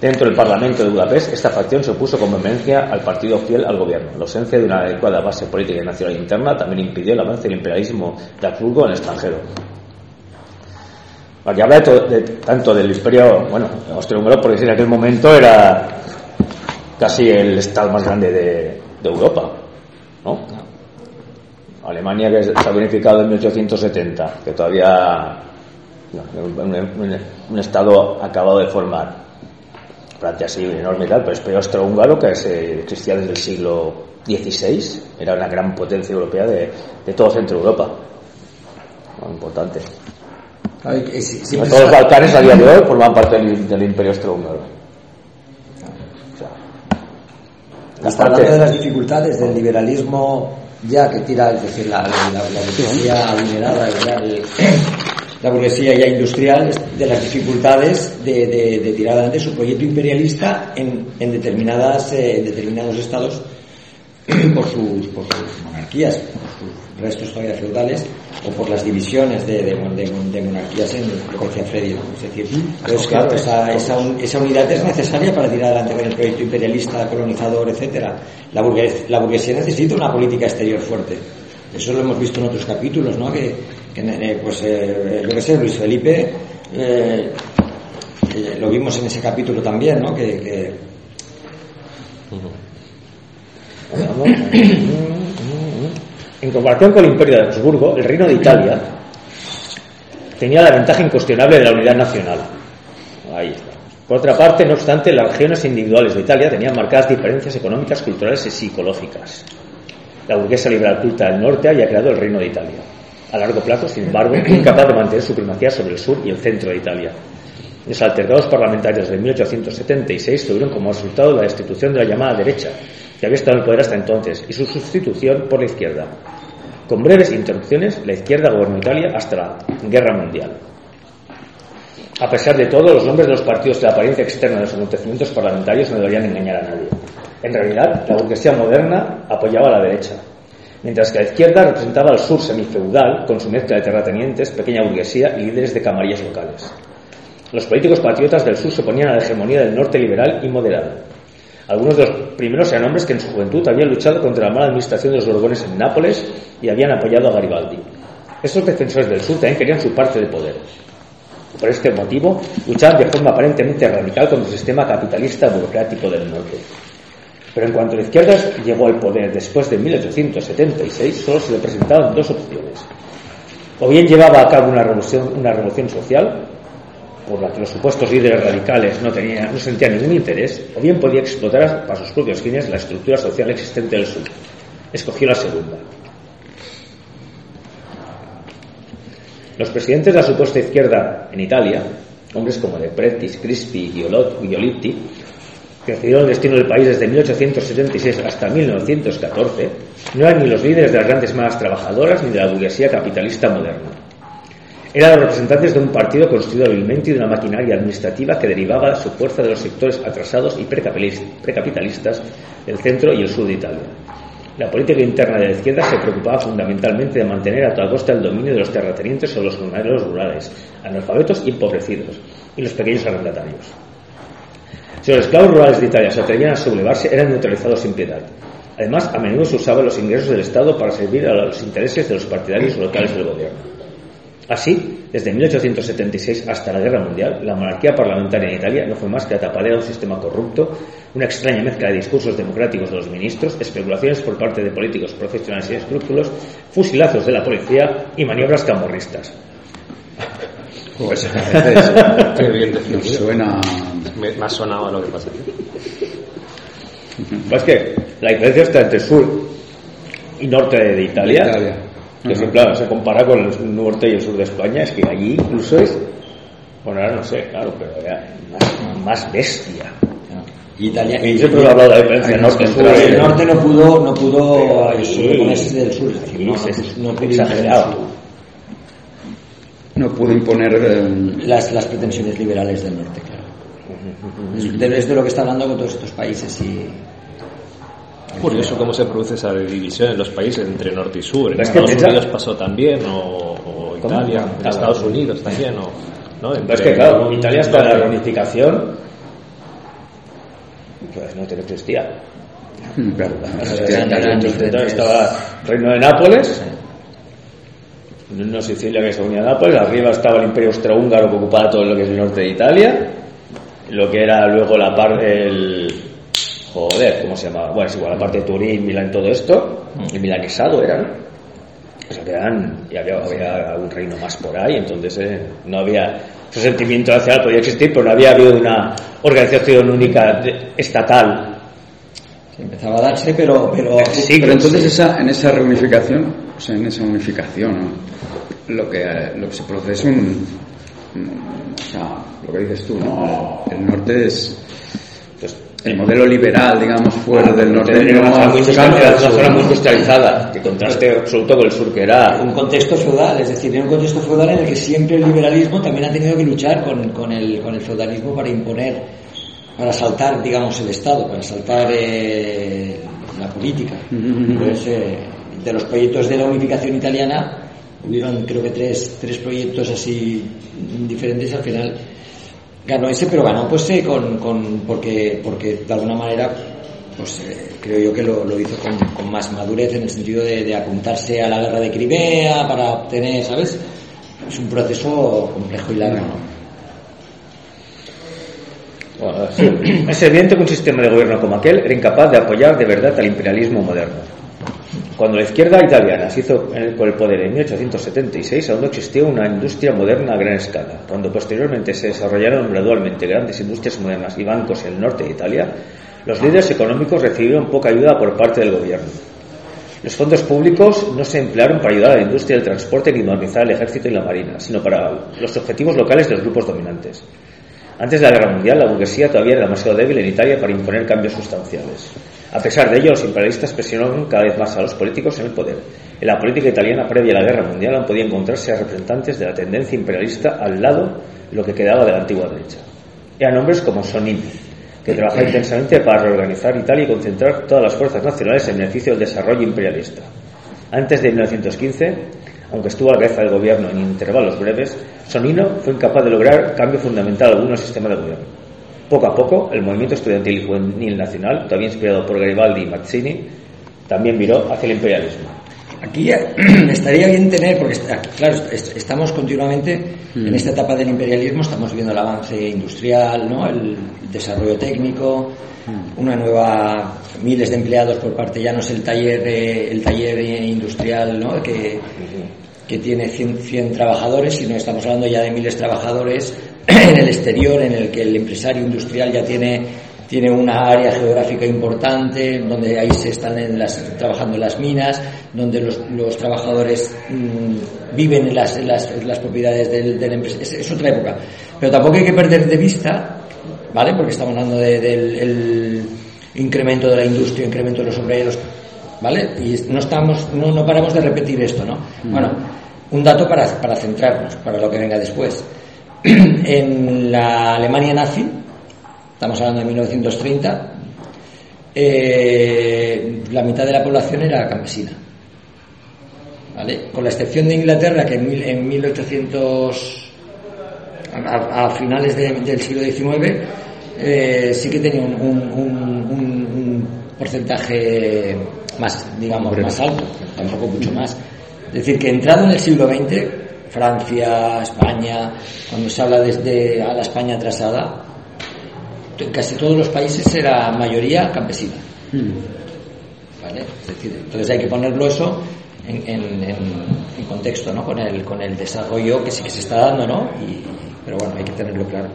Dentro del Parlamento de Budapest, esta facción se opuso con vehemencia al partido fiel al gobierno. La ausencia de una adecuada base política y nacional interna también impidió el avance del imperialismo de Habsburgo en el extranjero. Aquí habla de, to- de- tanto del imperio, bueno, austro-húngaro, porque en aquel momento era casi el estado más grande de, de Europa, ¿no? Alemania que se ha unificado en 1870, que todavía no, un, un- un estado acabado de formar. Francia sí, enorme y tal, pero el imperio austrohúngaro que se existía desde el siglo XVI, era una gran potencia europea de, de todo Centro Europa. Muy importante. Ay, si- siempre Todos los Balcanes a día de hoy forman parte del, del imperio austrohúngaro. O sea, Está hablando de las dificultades del liberalismo ya que tira, es decir, la, burguesía adinerada, la burguesía ya industrial, de las dificultades de, tirar adelante su proyecto imperialista en, en determinadas, eh, determinados estados por sus, por sus monarquías, por sus restos todavía feudales o por las divisiones de, de, de- de monarquías en lo que decía Freddy. ¿no? Es decir, pues claro, esa, esa, un- esa unidad es necesaria para tirar adelante con el proyecto imperialista, colonizador, etcétera. La, burgues- la burguesía necesita una política exterior fuerte. Eso lo hemos visto en otros capítulos, ¿no? Que, que, eh, pues, eh, yo qué sé, Luis Felipe, eh, eh, lo vimos en ese capítulo también, ¿no? Que, que, En comparación con el imperio de Habsburgo, el reino de Italia tenía la ventaja incuestionable de la unidad nacional. Por otra parte, no obstante, las regiones individuales de Italia tenían marcadas diferencias económicas, culturales y psicológicas. La burguesa liberal culta del norte había creado el reino de Italia. A largo plazo, sin embargo, incapaz de mantener su primacía sobre el sur y el centro de Italia. Los altercados parlamentarios de 1876 tuvieron como resultado la destitución de la llamada derecha, que había estado en el poder hasta entonces, y su sustitución por la izquierda. Con breves interrupciones, la izquierda gobernó Italia hasta la Guerra Mundial. A pesar de todo, los nombres de los partidos de la apariencia externa de los acontecimientos parlamentarios no deberían engañar a nadie. En realidad, la burguesía moderna apoyaba a la derecha, mientras que la izquierda representaba al sur semifeudal, con su mezcla de terratenientes, pequeña burguesía y líderes de camarillas locales. Los políticos patriotas del sur se oponían a la hegemonía del norte liberal y moderado. Algunos de los primeros eran hombres que en su juventud habían luchado contra la mala administración de los Borbones en Nápoles y habían apoyado a Garibaldi. Estos defensores del sur también querían su parte de poder. Por este motivo, luchaban de forma aparentemente radical contra el sistema capitalista burocrático del norte. Pero en cuanto la izquierda llegó al poder después de 1876, solo se le presentaban dos opciones. O bien llevaba a cabo una revolución, una revolución social, por la que los supuestos líderes radicales no, tenían, no sentían ningún interés, o bien podía explotar para sus propios fines la estructura social existente del sur. Escogió la segunda. Los presidentes de la supuesta izquierda en Italia, hombres como De Pretis, Crispi y Olot- y Olitti, que decidieron el destino del país desde 1876 hasta 1914, no eran ni los líderes de las grandes masas trabajadoras ni de la burguesía capitalista moderna. Eran los representantes de un partido construido hábilmente y de una maquinaria administrativa que derivaba su fuerza de los sectores atrasados y precapitalistas del centro y el sur de Italia. La política interna de la izquierda se preocupaba fundamentalmente de mantener a toda costa el dominio de los terratenientes sobre los jornaleros rurales, analfabetos y empobrecidos, y los pequeños arrendatarios. Si los esclavos rurales de Italia se atrevían a sublevarse, eran neutralizados sin piedad. Además, a menudo se usaban los ingresos del Estado para servir a los intereses de los partidarios locales del gobierno. Así, desde 1876 hasta la Guerra Mundial, la monarquía parlamentaria en Italia no fue más que la tapadera de un sistema corrupto, una extraña mezcla de discursos democráticos de los ministros, especulaciones por parte de políticos profesionales y escrúpulos, fusilazos de la policía y maniobras camorristas. Pues Qué bien Nos suena. Me, me ha sonado a lo que pasa aquí. Pues que la diferencia está entre sur y norte de Italia, De Italia. Siempre claro, se compara con el norte y el sur de España, es que allí incluso es, bueno, ahora no sé, claro, pero ya más, más bestia. y Italia, Y siempre he hablado de la diferencia norte-sur. contraste. el norte no pudo, no pudo Sí. sobreponerse del sur, es decir, no, pudo exagerado. imponer no pudo imponer eh, las, las pretensiones liberales del norte, claro. Es de, es de lo que está hablando con todos estos países y Curioso cómo se produce esa división en los países entre norte y sur. En Es que Estados piensa- Unidos pasó también, o, o Italia, en Estados. Unidos también, o, ¿no? Pero es Entre que, claro, un- Italia hasta la reunificación, pues no te existía. claro, estaba el reino de Nápoles, no Sicilia que se unía a Nápoles, arriba estaba el imperio austrohúngaro que ocupaba todo lo que es el norte de Italia, lo que era luego la parte del... Joder, ¿cómo se llamaba? Bueno, es igual, la parte de Turín, Milán, todo esto, el milanizado era, ¿no? O sea, que eran, y había, había algún reino más por ahí, entonces eh, no había, ese sentimiento nacional podía existir, pero no había habido una organización única de- estatal. que empezaba a darse, pero, pero Sí, Pero entonces esa, en esa reunificación, o sea, en esa unificación, ¿no? lo que lo que se produce es un, o sea, lo que dices tú, ¿no? El norte es el modelo liberal, digamos, fuera del norte. Era una zona muy industrializada, que contraste absoluto con el sur, que era un contexto feudal, es decir, en un contexto feudal en el que siempre el liberalismo también ha tenido que luchar con, con el, con el feudalismo para imponer, para saltar, digamos, el Estado, para saltar eh, la política. Entonces, eh, de los proyectos de la unificación italiana, hubieron creo que tres, tres proyectos así diferentes, al final ganó ese, pero ganó pues eh, con, con porque, porque de alguna manera pues eh, creo yo que lo, lo hizo con, con más madurez en el sentido de, apuntarse a la guerra de Crimea para obtener, ¿sabes? Es un proceso complejo y largo, ¿no? Bueno. Es evidente que un sistema de gobierno como aquel era incapaz de apoyar de verdad al imperialismo moderno. Cuando la izquierda italiana se hizo con el poder en 1876, aún no existía una industria moderna a gran escala. Cuando posteriormente se desarrollaron gradualmente grandes industrias modernas y bancos en el norte de Italia, los líderes económicos recibieron poca ayuda por parte del gobierno. Los fondos públicos no se emplearon para ayudar a la industria del transporte ni modernizar el ejército y la marina, sino para los objetivos locales de los grupos dominantes. Antes de la Guerra Mundial, la burguesía todavía era demasiado débil en Italia para imponer cambios sustanciales. A pesar de ello, los imperialistas presionaron cada vez más a los políticos en el poder. En la política italiana previa a la Guerra Mundial aún podía encontrarse a representantes de la tendencia imperialista al lado de lo que quedaba de la antigua derecha. Eran hombres como Sonini, que trabajaba intensamente para reorganizar Italia y concentrar todas las fuerzas nacionales en beneficio del desarrollo imperialista. Antes de 1915, aunque estuvo a la cabeza del gobierno en intervalos breves, Sonino fue incapaz de lograr cambio fundamental alguno en el sistema de gobierno. Poco a poco, el movimiento estudiantil y juvenil nacional, todavía inspirado por Garibaldi y Mazzini, también viró hacia el imperialismo. Aquí estaría bien tener, porque claro, est- estamos continuamente en esta etapa del imperialismo, estamos viendo el avance industrial, ¿no? el desarrollo técnico, una nueva, miles de empleados por parte, ya no es el taller, el taller industrial ¿no? que, que tiene 100, 100 trabajadores, sino estamos hablando ya de miles de trabajadores en el exterior, en el que el empresario industrial ya tiene tiene una área geográfica importante donde ahí se están en las- trabajando las minas, donde los, los trabajadores mm, viven en las, en las- en las propiedades del, del empresa- Es, es otra época. Pero tampoco hay que perder de vista, ¿vale? Porque estamos hablando de- del el incremento de la industria, incremento de los obreros, ¿vale? Y no, estamos, no, no paramos de repetir esto, ¿no? Bueno, un dato para, para centrarnos, para lo que venga después. en la Alemania nazi, estamos hablando de 1930, eh, la mitad de la población era campesina. ¿Vale? Con la excepción de Inglaterra, que en, mil- en 1800, a, a finales de- del siglo XIX, eh, sí que tenía un, un- un- un- un porcentaje más, digamos, más alto, tampoco mucho más. Es decir, que entrado en el siglo XX, Francia, España, cuando se habla desde a la España atrasada, en casi todos los países era mayoría campesina. ¿vale? Es decir, entonces hay que ponerlo eso en, en- en- en contexto, ¿no? Con el, con el desarrollo que sí que se está dando, ¿no? Y, pero bueno, hay que tenerlo claro.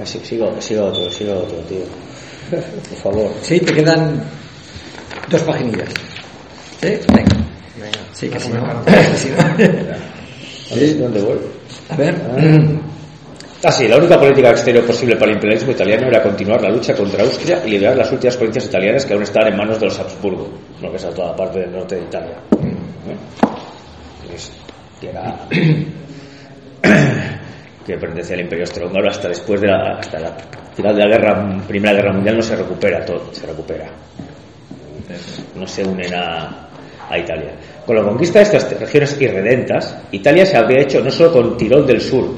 Ah, sí, sigo, sigo otro, sigo otro, tío. Por favor. Sí, te quedan dos paginillas. ¿Sí? Venga. Sí, que si no. ver, ¿Dónde voy? A ver. Ah, sí, la única política exterior posible para el imperialismo italiano era continuar la lucha contra Austria y liberar las últimas provincias italianas que aún estaban en manos de los Habsburgo, lo que es a toda parte del norte de Italia. ¿Eh? que era que pertenecía al Imperio Austrohúngaro hasta después de la, hasta la final de la guerra, Primera Guerra Mundial no se recupera todo, se recupera. No se unen a, a Italia. Con la conquista de estas regiones irredentas, Italia se habría hecho no solo con Tirol del Sur,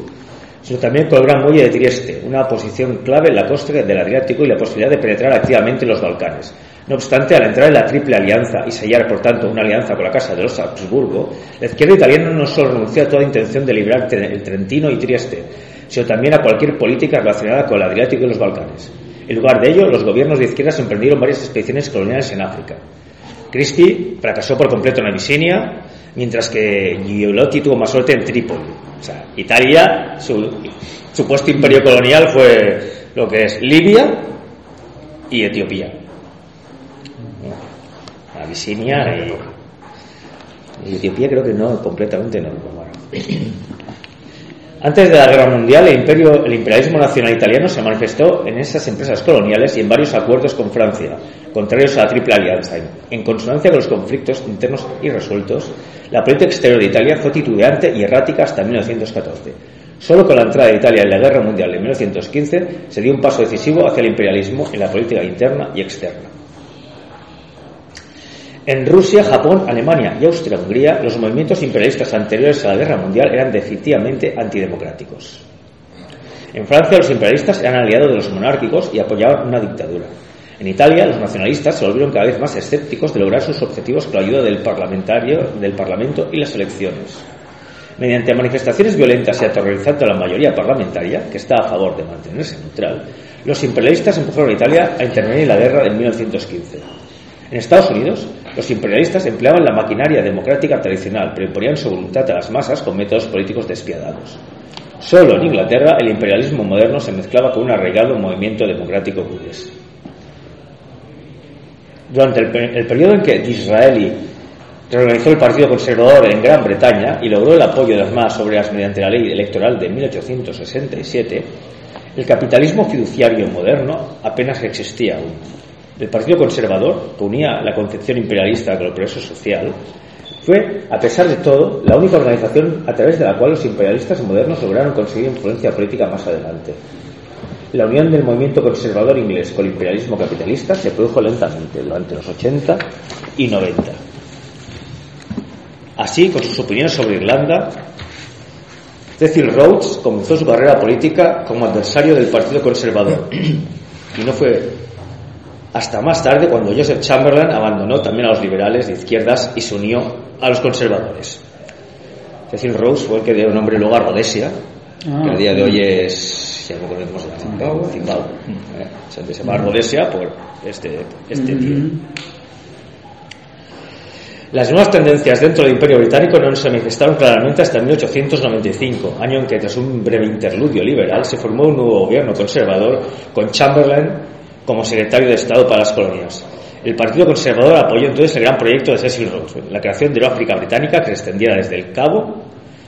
sino también con el Gran Muelle de Trieste, una posición clave en la costa del Adriático y la posibilidad de penetrar activamente en los Balcanes. No obstante, al entrar en la Triple Alianza y sellar, por tanto, una alianza con la Casa de los Habsburgo, la izquierda italiana no solo renunció a toda intención de liberar el Trentino y Trieste, sino también a cualquier política relacionada con el Adriático y los Balcanes. En lugar de ello, los gobiernos de izquierdas emprendieron varias expediciones coloniales en África. Crispi fracasó por completo en Abisinia, mientras que Giolotti tuvo más suerte en Trípoli. O sea, Italia, su supuesto imperio colonial fue lo que es Libia y Etiopía. Abisinia y, Etiopía creo que no, completamente no. Antes de la Guerra Mundial, el, imperio, el imperialismo nacional italiano se manifestó en esas empresas coloniales y en varios acuerdos con Francia, contrarios a la Triple Alianza. En consonancia con los conflictos internos irresueltos, la política exterior de Italia fue titubeante y errática hasta 1914. Solo con la entrada de Italia en la Guerra Mundial de 1915 se dio un paso decisivo hacia el imperialismo en la política interna y externa. En Rusia, Japón, Alemania y Austria-Hungría, los movimientos imperialistas anteriores a la Guerra Mundial eran definitivamente antidemocráticos. En Francia, los imperialistas eran aliados de los monárquicos y apoyaban una dictadura. En Italia, los nacionalistas se volvieron cada vez más escépticos de lograr sus objetivos con la ayuda del, parlamentario, del Parlamento y las elecciones. Mediante manifestaciones violentas y aterrorizando a la mayoría parlamentaria, que está a favor de mantenerse neutral, los imperialistas empujaron a Italia a intervenir en la guerra de 1915. En Estados Unidos, los imperialistas empleaban la maquinaria democrática tradicional, pero imponían su voluntad a las masas con métodos políticos despiadados. Solo en Inglaterra el imperialismo moderno se mezclaba con un arraigado movimiento democrático burgués. Durante el, el, periodo en que Disraeli reorganizó el Partido Conservador en Gran Bretaña y logró el apoyo de las masas obreras mediante la ley electoral de 1867, el capitalismo fiduciario moderno apenas existía aún. El Partido Conservador, que unía la concepción imperialista con el progreso social, fue, a pesar de todo, la única organización a través de la cual los imperialistas modernos lograron conseguir influencia política más adelante. La unión del movimiento conservador inglés con el imperialismo capitalista se produjo lentamente durante los 80 y 90. Así, con sus opiniones sobre Irlanda, Cecil Rhodes comenzó su carrera política como adversario del Partido Conservador y no fue hasta más tarde cuando Joseph Chamberlain abandonó también a los liberales de izquierdas y se unió a los conservadores. Cecil Rhodes fue el que dio nombre luego a Rhodesia, Ah, que a día de hoy es, ya no conocemos Zimbabue, Zimbabue. ¿eh? Se se llama Rhodesia por este, este tío. Las nuevas tendencias dentro del Imperio Británico no se manifestaron claramente hasta 1895, año en que tras un breve interludio liberal se formó un nuevo gobierno conservador con Chamberlain como secretario de Estado para las colonias. El Partido Conservador apoyó entonces el gran proyecto de Cecil Rhodes, la creación de una África británica que se extendiera desde el Cabo,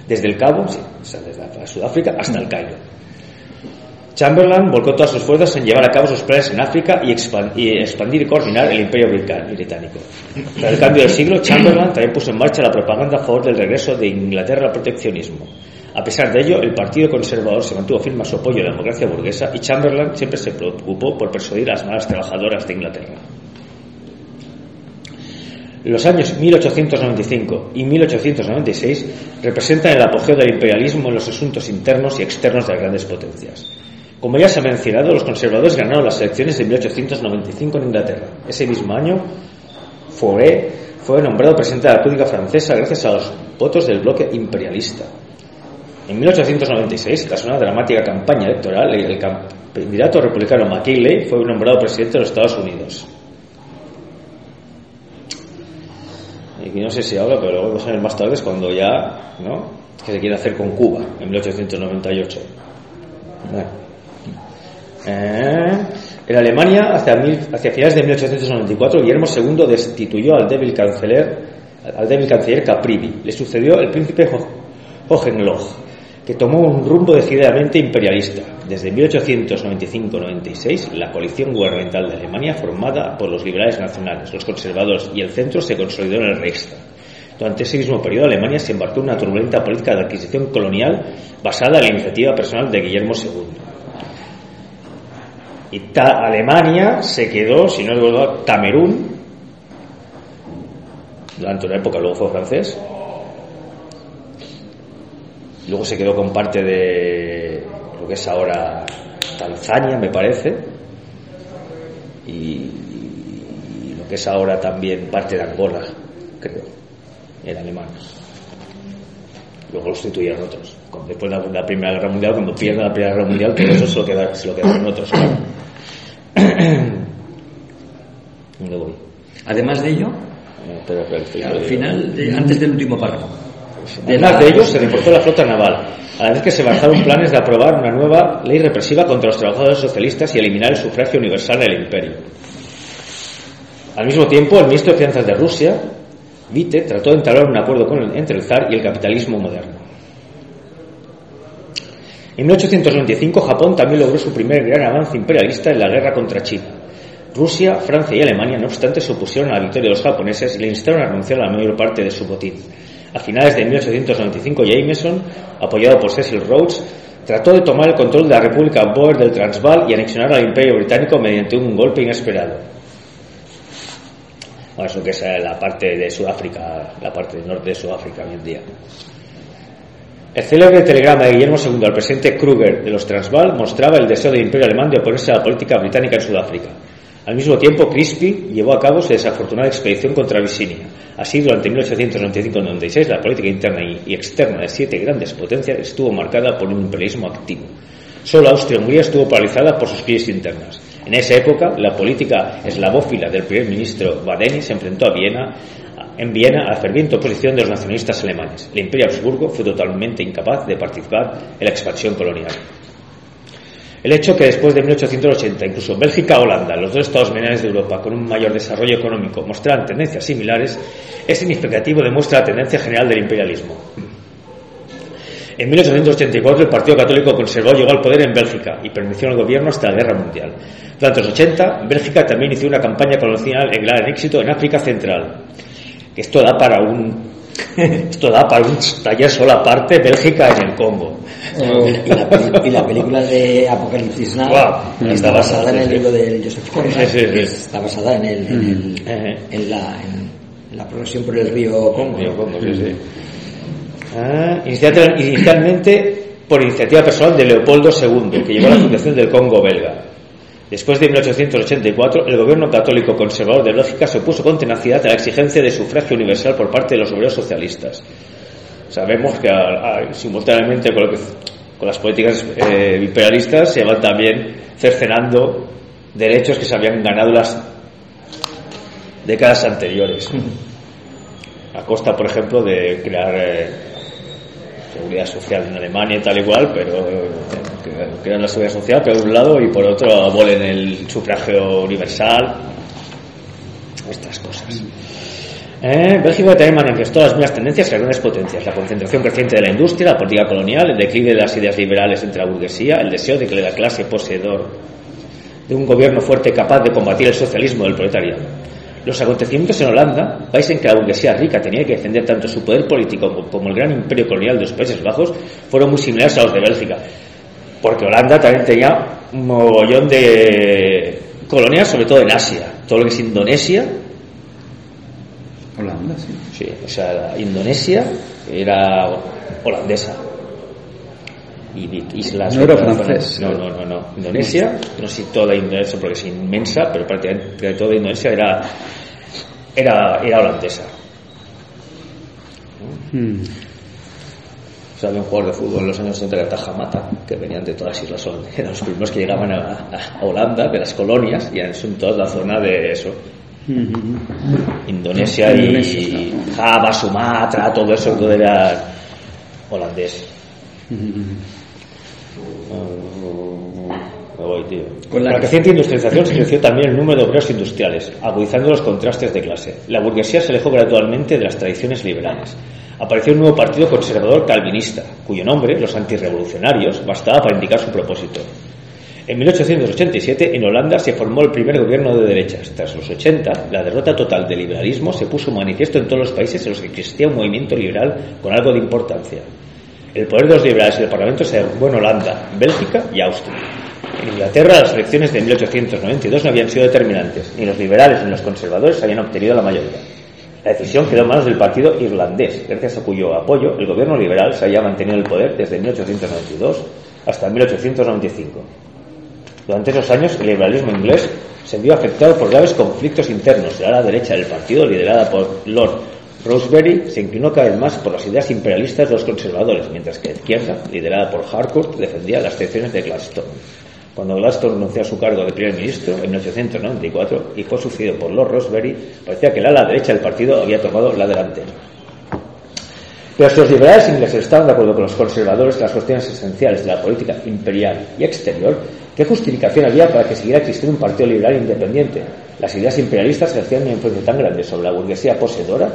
desde el Cabo, desde Sudáfrica hasta el Cairo. Chamberlain volcó todas sus fuerzas en llevar a cabo sus planes en África y, expan- y expandir y coordinar el imperio británico. Tras el cambio del siglo, Chamberlain también puso en marcha la propaganda a favor del regreso de Inglaterra al proteccionismo. A pesar de ello, el Partido Conservador se mantuvo firme a su apoyo a la democracia burguesa y Chamberlain siempre se preocupó por persuadir a las malas trabajadoras de Inglaterra. Los años 1895 y 1896 representan el apogeo del imperialismo en los asuntos internos y externos de las grandes potencias. Como ya se ha mencionado, los conservadores ganaron las elecciones de 1895 en Inglaterra. Ese mismo año, Fauré fue nombrado presidente de la República Francesa gracias a los votos del bloque imperialista. En 1896, tras una dramática campaña electoral, el candidato republicano McKinley fue nombrado presidente de los Estados Unidos. Y no sé si ahora, pero luego dos años más tarde es cuando ya, ¿no? Que se quiere hacer con Cuba, en 1898. Bueno. Eh, en Alemania, hacia, mil- hacia finales de 1894, Guillermo II destituyó al débil canciller, al débil canciller Caprivi. Le sucedió el príncipe Ho- Hohenlohe, que tomó un rumbo decididamente imperialista. Desde 1895-96, la coalición gubernamental de Alemania, formada por los liberales nacionales, los conservadores y el centro, se consolidó en el Reichstag. Durante ese mismo periodo, Alemania se embarcó en una turbulenta política de adquisición colonial basada en la iniciativa personal de Guillermo II. Y Alemania se quedó, si no recuerdo, Camerún, durante una época, luego fue francés. Luego se quedó con parte de lo que es ahora Tanzania, me parece. Y, lo que es ahora también parte de Angola, creo. Era alemán. Luego lo sustituyeron otros. Después de la, Primera Guerra Mundial, cuando pierden la Primera Guerra Mundial, todo eso se lo quedaron, se lo quedaron otros. Además de ello, al final, de- antes del último párrafo. Además de ello, se reforzó la flota naval, a la vez que se avanzaron planes de aprobar una nueva ley represiva contra los trabajadores socialistas y eliminar el sufragio universal en el imperio. Al mismo tiempo, el ministro de Finanzas de Rusia, Witte, trató de entablar un acuerdo con el- entre el zar y el capitalismo moderno. En 1895, Japón también logró su primer gran avance imperialista en la guerra contra China. Rusia, Francia y Alemania, no obstante, se opusieron a la victoria de los japoneses y le instaron a renunciar a la mayor parte de su botín. A finales de 1895, Jameson, apoyado por Cecil Rhodes, trató de tomar el control de la República Boer del Transvaal y anexionar al Imperio Británico mediante un golpe inesperado. Bueno, eso que es la parte de Sudáfrica, la parte del norte de Sudáfrica hoy en día. El célebre telegrama de Guillermo II al presidente Kruger de los Transvaal mostraba el deseo del Imperio alemán de oponerse a la política británica en Sudáfrica. Al mismo tiempo, Crispy llevó a cabo su desafortunada expedición contra Abisinia. Así, durante 1895-96, la política interna y externa de siete grandes potencias estuvo marcada por un imperialismo activo. Solo Austria-Hungría estuvo paralizada por sus crisis internas. En esa época, la política eslavófila del primer ministro Badeni se enfrentó a Viena, en Viena a la ferviente oposición de los nacionalistas alemanes. El Imperio Habsburgo fue totalmente incapaz de participar en la expansión colonial. El hecho que después de 1880 incluso Bélgica Holanda, los dos estados menores de Europa con un mayor desarrollo económico, mostraran tendencias similares, es significativo demuestra la tendencia general del imperialismo. En 1884 el Partido Católico Conservador llegó al poder en Bélgica y permaneció en el gobierno hasta la Guerra Mundial. Durante los 80, Bélgica también inició una campaña colonial en gran éxito en África Central. Esto da para un esto da para un taller solo aparte Bélgica en el Congo. Y la, peli- y la película de Apocalipsis Now está está basada en el libro de Joseph Conrad. Sí, sí, sí. Está basada en, el, en, el- Eh. en la, en la progresión por el río Congo. Río. Ah, inicialmente por iniciativa personal de Leopoldo II, que llevó a la fundación del Congo belga. Después de 1884, el gobierno católico conservador de Bélgica se opuso con tenacidad a la exigencia de sufragio universal por parte de los obreros socialistas. Sabemos que a- a- simultáneamente con, lo que- con las políticas eh, imperialistas se van también cercenando derechos que se habían ganado las décadas anteriores a costa, por ejemplo, de crear eh, seguridad social en Alemania y tal igual, pero eh, que crean la seguridad social por un lado y por otro abolen el sufragio universal, estas cosas. Eh, Bélgica también manifestó las mismas tendencias que grandes potencias, la concentración creciente de la industria, la política colonial, el declive de las ideas liberales entre la burguesía, el deseo de que la clase poseedor de un gobierno fuerte capaz de combatir el socialismo del proletariado. Los acontecimientos en Holanda, país en que la burguesía rica tenía que defender tanto su poder político como- el gran imperio colonial de los Países Bajos, fueron muy similares a los de Bélgica. Porque Holanda también tenía un mogollón de colonias, sobre todo en Asia. Todo lo que es Indonesia, Holanda, sí. sí, o sea, la Indonesia era holandesa. Y islas. No era francés. No, no, no, no. Indonesia, no sé si toda Indonesia, porque es inmensa, pero prácticamente toda Indonesia era, era, era holandesa. Mm. O sea, había un jugador de fútbol en los años 60 de Tajamata, que venían de todas las islas holandesas. Eran los primeros que llegaban a, a- Holanda, de las colonias, y son toda la zona de eso. Indonesia y Java, Sumatra, todo eso, todo era holandés. Con la creciente industrialización se creció también el número de obreros industriales, agudizando los contrastes de clase. La burguesía se alejó gradualmente de las tradiciones liberales. Apareció un nuevo partido conservador calvinista, cuyo nombre, los antirrevolucionarios, bastaba para indicar su propósito. En 1887, en Holanda, se formó el primer gobierno de derechas. Tras los 80, la derrota total del liberalismo se puso manifiesto en todos los países en los que existía un movimiento liberal con algo de importancia. El poder de los liberales y el Parlamento se derrumbó en Holanda, Bélgica y Austria. En Inglaterra, las elecciones de 1892 no habían sido determinantes. Ni los liberales ni los conservadores habían obtenido la mayoría. La decisión quedó en manos del partido irlandés, gracias a cuyo apoyo el gobierno liberal se había mantenido en el poder desde 1892 hasta 1895. Durante esos años, el liberalismo inglés se vio afectado por graves conflictos internos. La ala derecha del partido, liderada por Lord Rosebery, se inclinó cada vez más por las ideas imperialistas de los conservadores, mientras que la izquierda, liderada por Harcourt, defendía las secciones de Gladstone. Cuando Gladstone renunció a su cargo de primer ministro en 1894 y fue sucedido por Lord Rosebery, parecía que el ala derecha del partido había tomado la delantera. Pero si los liberales ingleses estaban de acuerdo con los conservadores en las cuestiones esenciales de la política imperial y exterior, ¿qué justificación había para que siguiera existiendo un partido liberal independiente? Las ideas imperialistas ejercían una influencia tan grande sobre la burguesía poseedora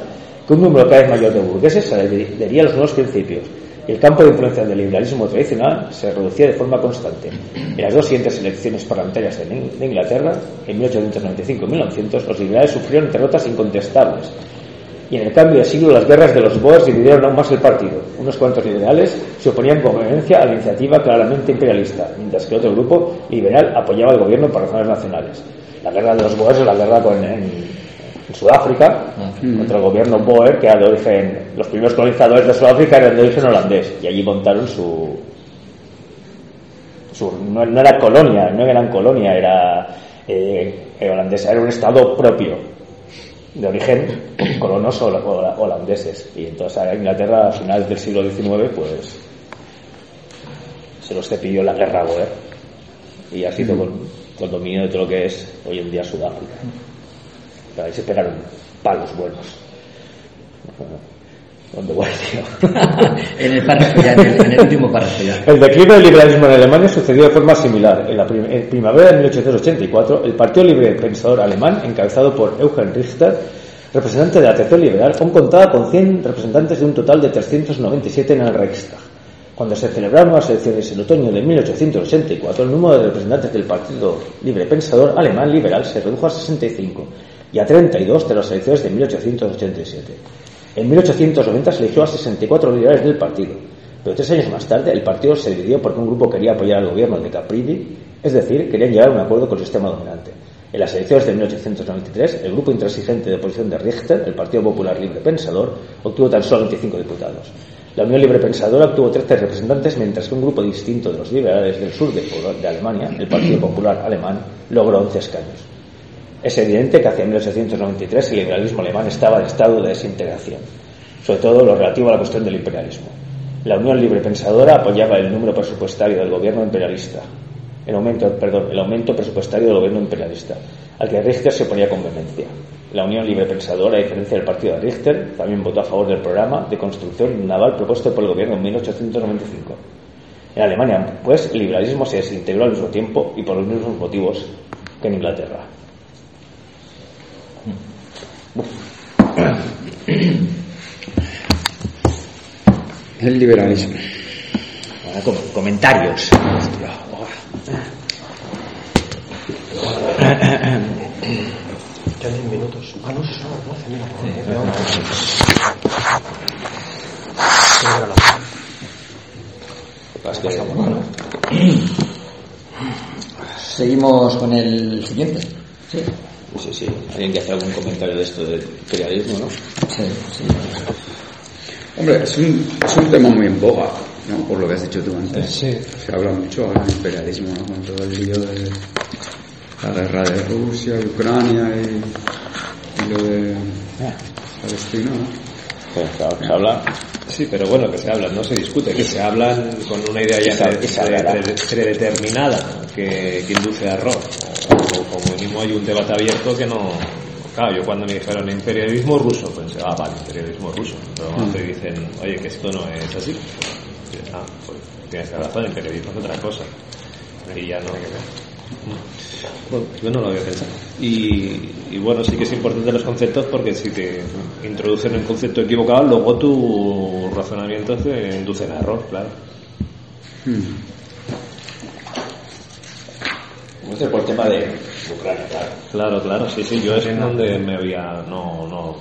que un número cada vez mayor de burgueses se adhería a los nuevos principios y el campo de influencia del liberalismo tradicional se reducía de forma constante. En las dos siguientes elecciones parlamentarias de Inglaterra, en 1895 y 1900, los liberales sufrieron derrotas incontestables y en el cambio de siglo las guerras de los Boers dividieron aún más el partido. Unos cuantos liberales se oponían con vehemencia a la iniciativa claramente imperialista, mientras que otro grupo liberal apoyaba al gobierno por razones nacionales. La guerra de los Boers es la guerra con, en Sudáfrica contra el gobierno Boer, que era de origen, los primeros colonizadores de Sudáfrica eran de origen holandés, y allí montaron su. su no, no era colonia, no eran colonia, era eh, holandesa, era un estado propio de origen colonos holandeses. Y entonces a Inglaterra a finales del siglo XIX pues se los cepilló la guerra Boer y ha sido con, con dominio de todo lo que es hoy en día Sudáfrica. Ahí se pegaron palos buenos. ¿Dónde voy, tío? en, el párrafo ya, en, el, en el último párrafo ya. El declive del liberalismo en Alemania sucedió de forma similar. En la prim en primavera de 1884, el Partido Libre Pensador Alemán, encabezado por Eugen Richter, representante de la tercera liberal, aún contaba con 100 representantes de un total de 397 en el Reichstag. Cuando se celebraron las elecciones en otoño de 1884, el número de representantes del Partido Libre Pensador Alemán Liberal se redujo a 65 y a 32 de las elecciones de 1887. En 1890 se eligió a 64 liberales del partido, pero tres años más tarde el partido se dividió porque un grupo quería apoyar al gobierno de Capridi, es decir, querían llegar a un acuerdo con el sistema dominante. En las elecciones de 1893, el grupo intransigente de oposición de Richter, el Partido Popular Libre Pensador, obtuvo tan solo 25 diputados. La Unión Libre Pensadora obtuvo 13 representantes, mientras que un grupo distinto de los liberales del sur de, de Alemania, el Partido Popular Alemán, logró 11 escaños. Es evidente que hacia 1893 el liberalismo alemán estaba en estado de desintegración, sobre todo lo relativo a la cuestión del imperialismo. La Unión Libre Pensadora apoyaba el número presupuestario del gobierno imperialista, el aumento, perdón, el aumento presupuestario del gobierno imperialista, al que Richter se oponía con vehemencia. La Unión Libre Pensadora, a diferencia del partido de Richter, también votó a favor del programa de construcción naval propuesto por el gobierno en 1895. En Alemania, pues, el liberalismo se desintegró al mismo tiempo y por los mismos motivos que en Inglaterra. El liberalismo. Ahora, com comentarios. Ya 10 minutos. Ah, no, son las 12, mira. Seguimos con el siguiente. Sí. Sí, sí. ¿Alguien que hace algún comentario de esto del imperialismo, no? Sí, sí. Hombre, es un, es un tema muy en boga, ¿no? Por lo que has dicho tú antes. Sí. Se habla mucho ahora del imperialismo, ¿no? Con todo el lío de la guerra de Rusia, y Ucrania y, y lo de Palestina, ¿no? Pues, se habla. Sí, pero bueno, que se hablan, no se discute, que se hablan con una idea ya predeterminada que, que induce a error. O, como mínimo hay un debate abierto que no... Claro, yo cuando me dijeron imperialismo ruso, pensé, ah, vale, imperialismo ruso. Pero cuando te dicen, oye, que esto no es así, dices, ah, pues tienes razón, imperialismo es otra cosa. Y ya no... Bueno, yo no lo había pensado. Y, y bueno, sí que es importante los conceptos porque si te introducen el concepto equivocado, luego tu razonamiento te induce a error, claro. Hmm. Por el tema de Ucrania, claro. Claro, claro, sí, sí, yo es en donde me había. No, no.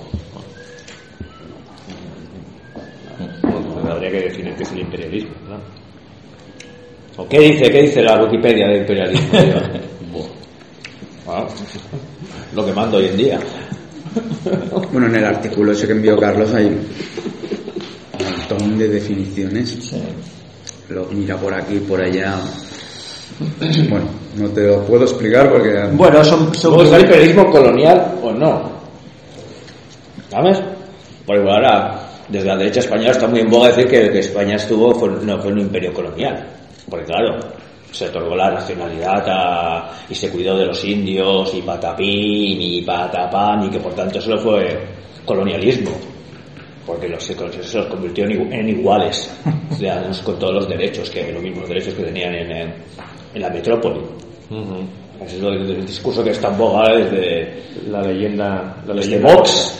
no, no, habría que definir qué es el imperialismo, claro. ¿O ¿Qué dice, qué dice la Wikipedia de imperialismo? Bueno, lo que mando hoy en día. Bueno, en el artículo ese que envió Carlos hay un montón de definiciones. Lo mira por aquí, por allá. Bueno, no te lo puedo explicar porque... Bueno, son, son ¿Luego está el imperialismo colonial o no? ¿Sabes? Porque ahora, desde la derecha española está muy en boga decir que, que España estuvo, fue, no fue un imperio colonial. Porque claro, se otorgó la nacionalidad a- y se cuidó de los indios y patapín y patapán y que por tanto eso fue colonialismo. Porque los, se se los convirtió en, igu- en iguales, ciudadanos con todos los derechos, que los mismos derechos que tenían en, en- la metrópoli. Ese es lo- el discurso que está en boga desde, La leyenda. La leyenda Vox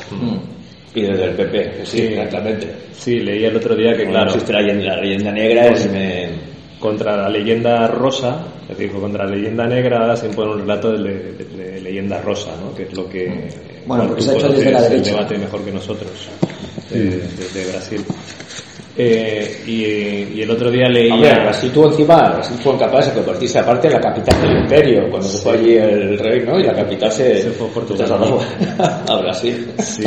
y desde el PP. Sí, Sí. exactamente. Sí, leí el otro día que, claro, existe la leyenda, la leyenda negra es... me- contra la leyenda rosa, es decir, contra la leyenda negra se impone un relato de, de- de leyenda rosa, ¿no? Que es lo que. Bueno, porque se ha hecho desde la el derecha. debate mejor que nosotros, eh, desde Brasil. Eh, y, y el otro día leía. Hombre, Brasil tuvo encima, Brasil fue capaz de convertirse aparte en la capital del imperio, cuando se fue allí el rey, ¿no? Y la capital se, Se fue a Portugal. a Brasil. Sí.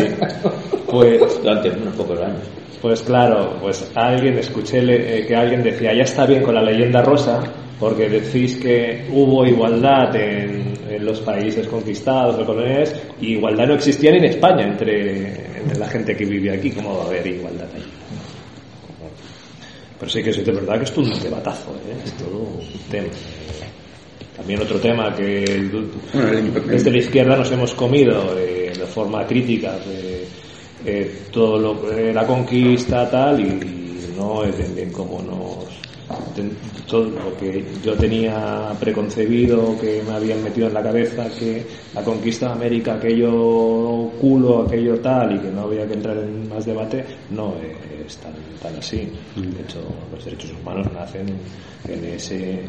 Pues, Durante unos pocos años. pues claro, pues alguien, escuché eh, que alguien decía, ya está bien con la leyenda rosa, porque decís que hubo igualdad en, en los países conquistados o coloniales, y igualdad no existía ni en España entre, entre la gente que vive aquí, ¿cómo va a haber igualdad ahí? Pero sí que es de verdad que esto es un debatazo, ¿eh? es todo un tema. También otro tema que desde la izquierda nos hemos comido eh, de forma crítica de eh, todo lo eh, la conquista tal y, y no es bien, bien como nos todo lo que yo tenía preconcebido que me habían metido en la cabeza que la conquista de América aquello culo aquello tal y que no había que entrar en más debate no es tan, tan así de hecho los derechos humanos nacen en ese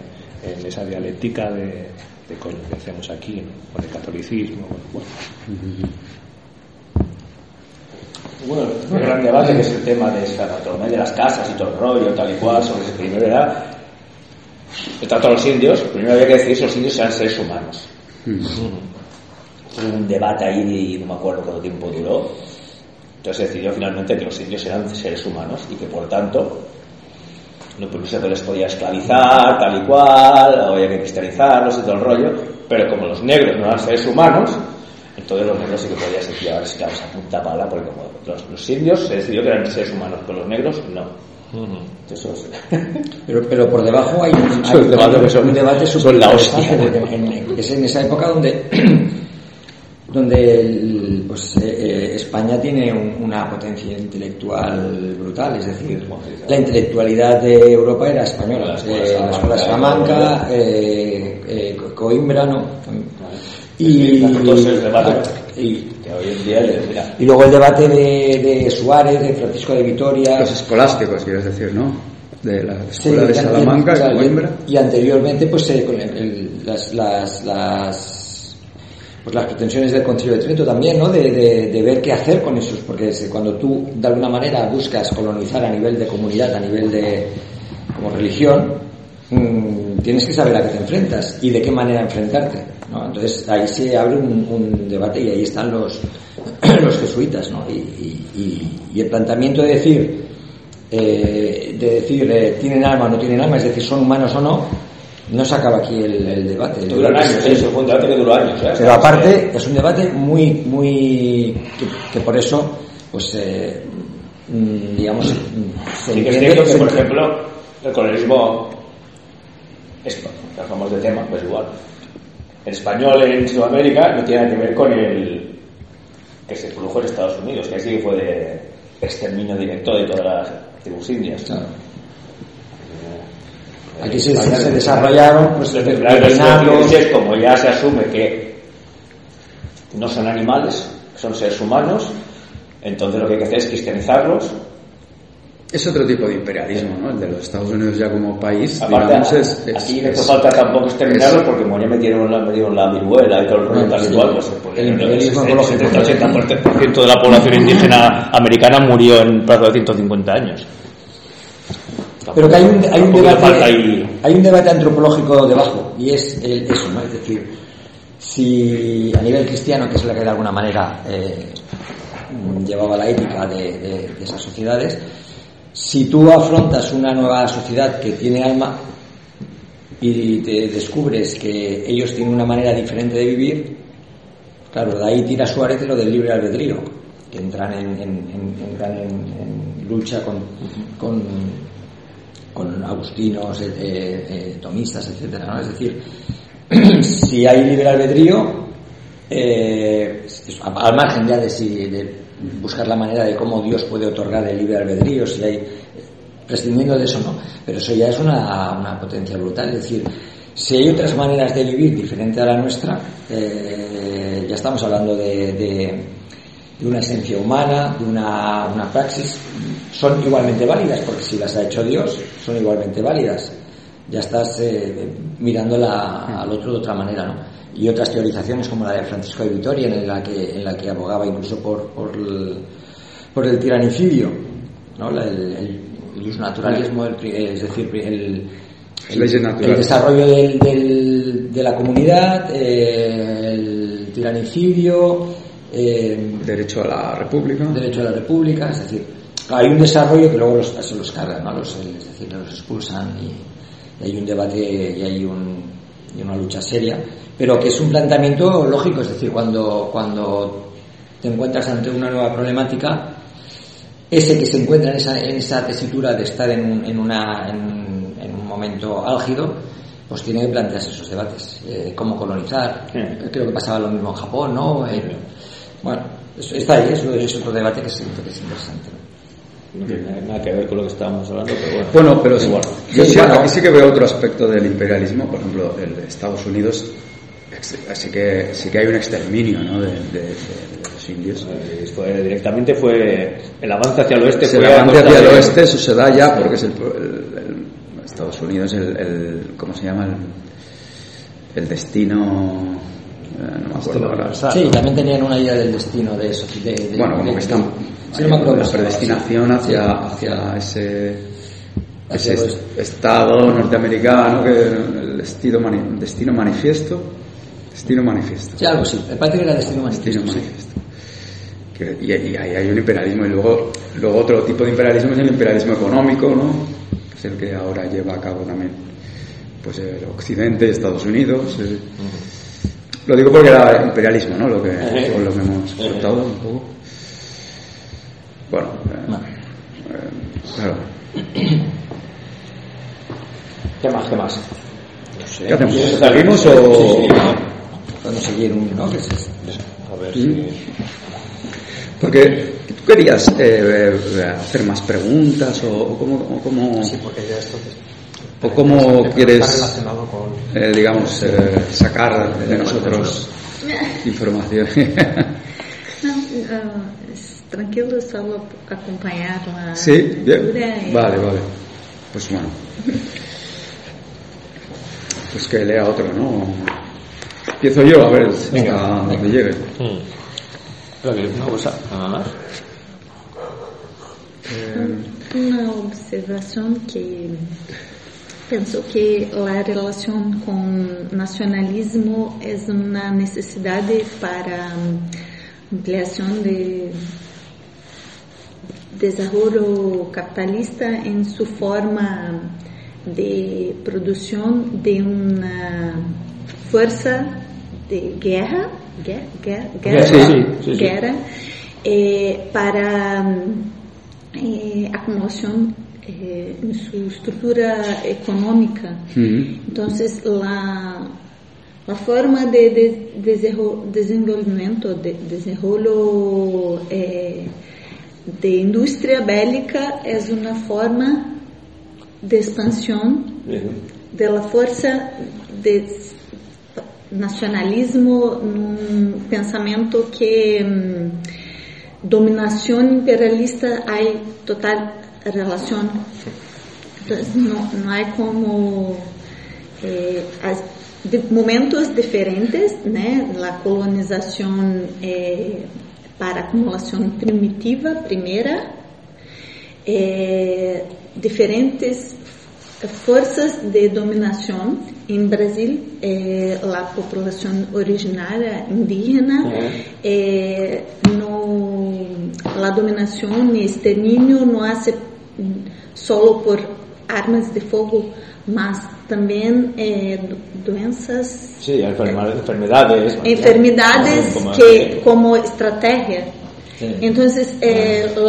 en esa dialéctica de, de coño que hacemos aquí ¿no? con el catolicismo bueno, bueno. Bueno, el gran debate que es el tema de esta naturaleza de las casas y todo el rollo, tal y cual, sobre ese primero era. El trato a los indios, primero había que decidir si los indios eran seres humanos. Hubo un debate ahí, no me acuerdo cuánto tiempo duró. Entonces se decidió finalmente que los indios eran seres humanos y que por tanto no, pues, se les podía esclavizar, tal y cual, o había que cristianizarlos y todo el rollo, pero como los negros no eran seres humanos, entonces los negros sí que podían ser llevar esclavos a punta pala, porque como los, los indios se decidió que eran seres humanos, pero los negros no. Pero, pero por debajo hay, un- Son hay debates que son- un debate son súper la hostia. porque en- en- es en esa época donde donde el- pues, eh, eh, España tiene un- una potencia intelectual brutal, es decir, la intelectualidad de Europa era española, La escuela eh, la escuela Salamanca, eh, eh, Co- Coimbra, ¿no? Y, Entonces, el debate y, y luego el debate de, de Suárez, de Francisco de Vitoria, Los escolásticos, quieres decir, ¿no? De la Sí, escuela de y- Salamanca, y- de Coimbra. Y anteriormente, pues, eh, con el- el- las, las, las, pues, las pretensiones del Concilio de Trento también, ¿no? De, de- de ver qué hacer con esos, porque es- cuando tú, de alguna manera, buscas colonizar a nivel de comunidad, a nivel de, como religión, mm, tienes que saber a qué te enfrentas y de qué manera enfrentarte, ¿no? Entonces, ahí se abre un, un debate y ahí están los, los jesuitas, ¿no? Y, y- y- y el planteamiento de decir, eh, de decir eh, tienen alma o no tienen alma, es decir, son humanos o no, no se acaba aquí el, el debate. Que años, es- fue un debate que duró años. ¿eh? pero aparte es un debate muy, muy que, que por eso, pues, eh, mm, digamos, mm, se Sí que es cierto que, se por ejemplo, el colonialismo, es, hablamos de tema, pues igual. El español en Sudamérica no tiene nada que ver con el que se produjo en Estados Unidos, que así fue de exterminio directo de todas las tribus indias. Claro. Aquí se, se- se desarrollaron pues, Los determinados- como ya se asume que no son animales, son seres humanos, entonces lo que hay que hacer es cristianizarlos es otro tipo de imperialismo, ¿no? El de los Estados Unidos ya como país, Aparte, digamos, es, es- aquí no falta tampoco exterminarlo es- porque como ya metieron la, metieron la viruela y todo el rollo tal y sí. cual, pues, pues, El imperialismo ecológico. 70-80% de la población indígena americana murió en plazo de 150 años. Pero que hay un, hay un debate, falta ahí- hay un debate antropológico debajo, y es el- eso, ¿no? Es decir, si a nivel cristiano, que es la que de alguna manera eh, llevaba la ética de, de- de esas sociedades, si tú afrontas una nueva sociedad que tiene alma y te descubres que ellos tienen una manera diferente de vivir, claro, de ahí tira Suárez lo del libre albedrío, que entran en, en- en- entran en- lucha con, con, agustinos, eh, eh, eh, tomistas, ¿no? Es decir, si hay libre albedrío, al margen ya de, si, de buscar la manera de cómo Dios puede otorgar el libre albedrío, si hay, prescindiendo de eso no, pero eso ya es una, una potencia brutal, es decir, si hay otras maneras de vivir diferente a la nuestra, eh, ya estamos hablando de, de- de una esencia humana, de una, una praxis, son igualmente válidas, porque si las ha hecho Dios, son igualmente válidas. Ya estás eh, mirándola al otro de otra manera, ¿no? Y otras teorizaciones como la de Francisco de Vitoria, en la que, en la que abogaba incluso por, por, el, por el tiranicidio, ¿no? La- el, el, el naturalismo, es decir, el, el, desarrollo del, del- de la comunidad, eh, el tiranicidio, eh, derecho a la república. derecho a la república, es decir, hay un desarrollo que luego los, se los cargan, ¿no? Los, es decir, los expulsan y, y hay un debate y hay un, y una lucha seria, pero que es un planteamiento lógico, es decir, cuando, cuando te encuentras ante una nueva problemática, ese que se encuentra en esa, en esa tesitura de estar en, un- en, una, en, en un momento álgido, pues tiene que plantearse esos debates. Eh, cómo colonizar. Sí. Creo que pasaba lo mismo en Japón, ¿no? Eh, bueno, está ahí, eso es otro debate que es, que es interesante. ¿No? Tiene nada que ver con lo que estábamos hablando, pero bueno. Bueno, pero sí, Igual. yo Sí, sí, bueno. aquí sí que veo otro aspecto del imperialismo, por ejemplo, el de Estados Unidos, ex- sí que, sí que hay un exterminio ¿no? de, de- de- de los indios. Fue- directamente fue el avance hacia el oeste. Fue a levante costa hacia el oeste, eso se da ya porque es el, el- el- Estados Unidos, el, el- ¿cómo se llama? El, el destino, eh, no me acuerdo ahora. Sí, también tenían una idea del destino de eso. De, de- Bueno, como de- que están sí, no me acuerdo la predestinación hacia, hacia ese, Hacia ese oeste. estado norteamericano, que el destino, mani- destino manifiesto, destino manifiesto. Sí, algo sí. Me parece que era destino manifiesto. Destino sí. manifiesto. Que- y, y ahí hay un imperialismo y luego, luego otro tipo de imperialismo es el imperialismo económico, ¿no? Que es el que ahora lleva a cabo también pues el Occidente, Estados Unidos. eh. Lo digo porque era imperialismo, ¿no? Lo que, con lo hemos contado un poco. Bueno, eh, eh, claro. ¿Qué más? ¿Qué más? ¿Qué hacemos? ¿Quieres- ¿Seguimos o...? sí, sí. Podemos seguir un, ¿no? A ver Sí. si... Porque tú querías eh, eh, hacer más preguntas o, o cómo, o cómo, Sí, porque ya esto o cómo quieres, eh, digamos, eh, sacar de nosotros información. Não, tranquilo, solo acompanhar a sí, bien. lectura y- Vale, vale. Pues bueno. Pues que lea otro, ¿no? Empiezo yo, a ver hasta donde llegue. Mm. Cosa, nada más. Una observación que penso que la relación con nacionalismo es una necesidad para ampliación de desarrollo capitalista en su forma de producción de una fuerza de guerra, guerra, guerra, guerra, Sí, sí, sí, sí. guerra, eh, para eh, acumulación eh, en su estructura económica. Entonces, la, la forma de, de desenro- desenvolvimiento, de desarrollo eh, de industria bélica es una forma de expansión de la fuerza de nacionalismo num pensamento que hum, dominação imperialista hay total relación. Entonces, no, no hay como eh, as- de momentos diferentes, né? La colonización eh, para acumulación primitiva, primera, eh, diferentes fuerzas de dominación. En Brasil, eh, la población originaria indígena, eh, no, la dominación y exterminio no hace mm, solo por armas de fuego, mas también eh, do- doenças Sí, enfermedades. enfermedades como- que como estrategia. Sí. Entonces, eh, el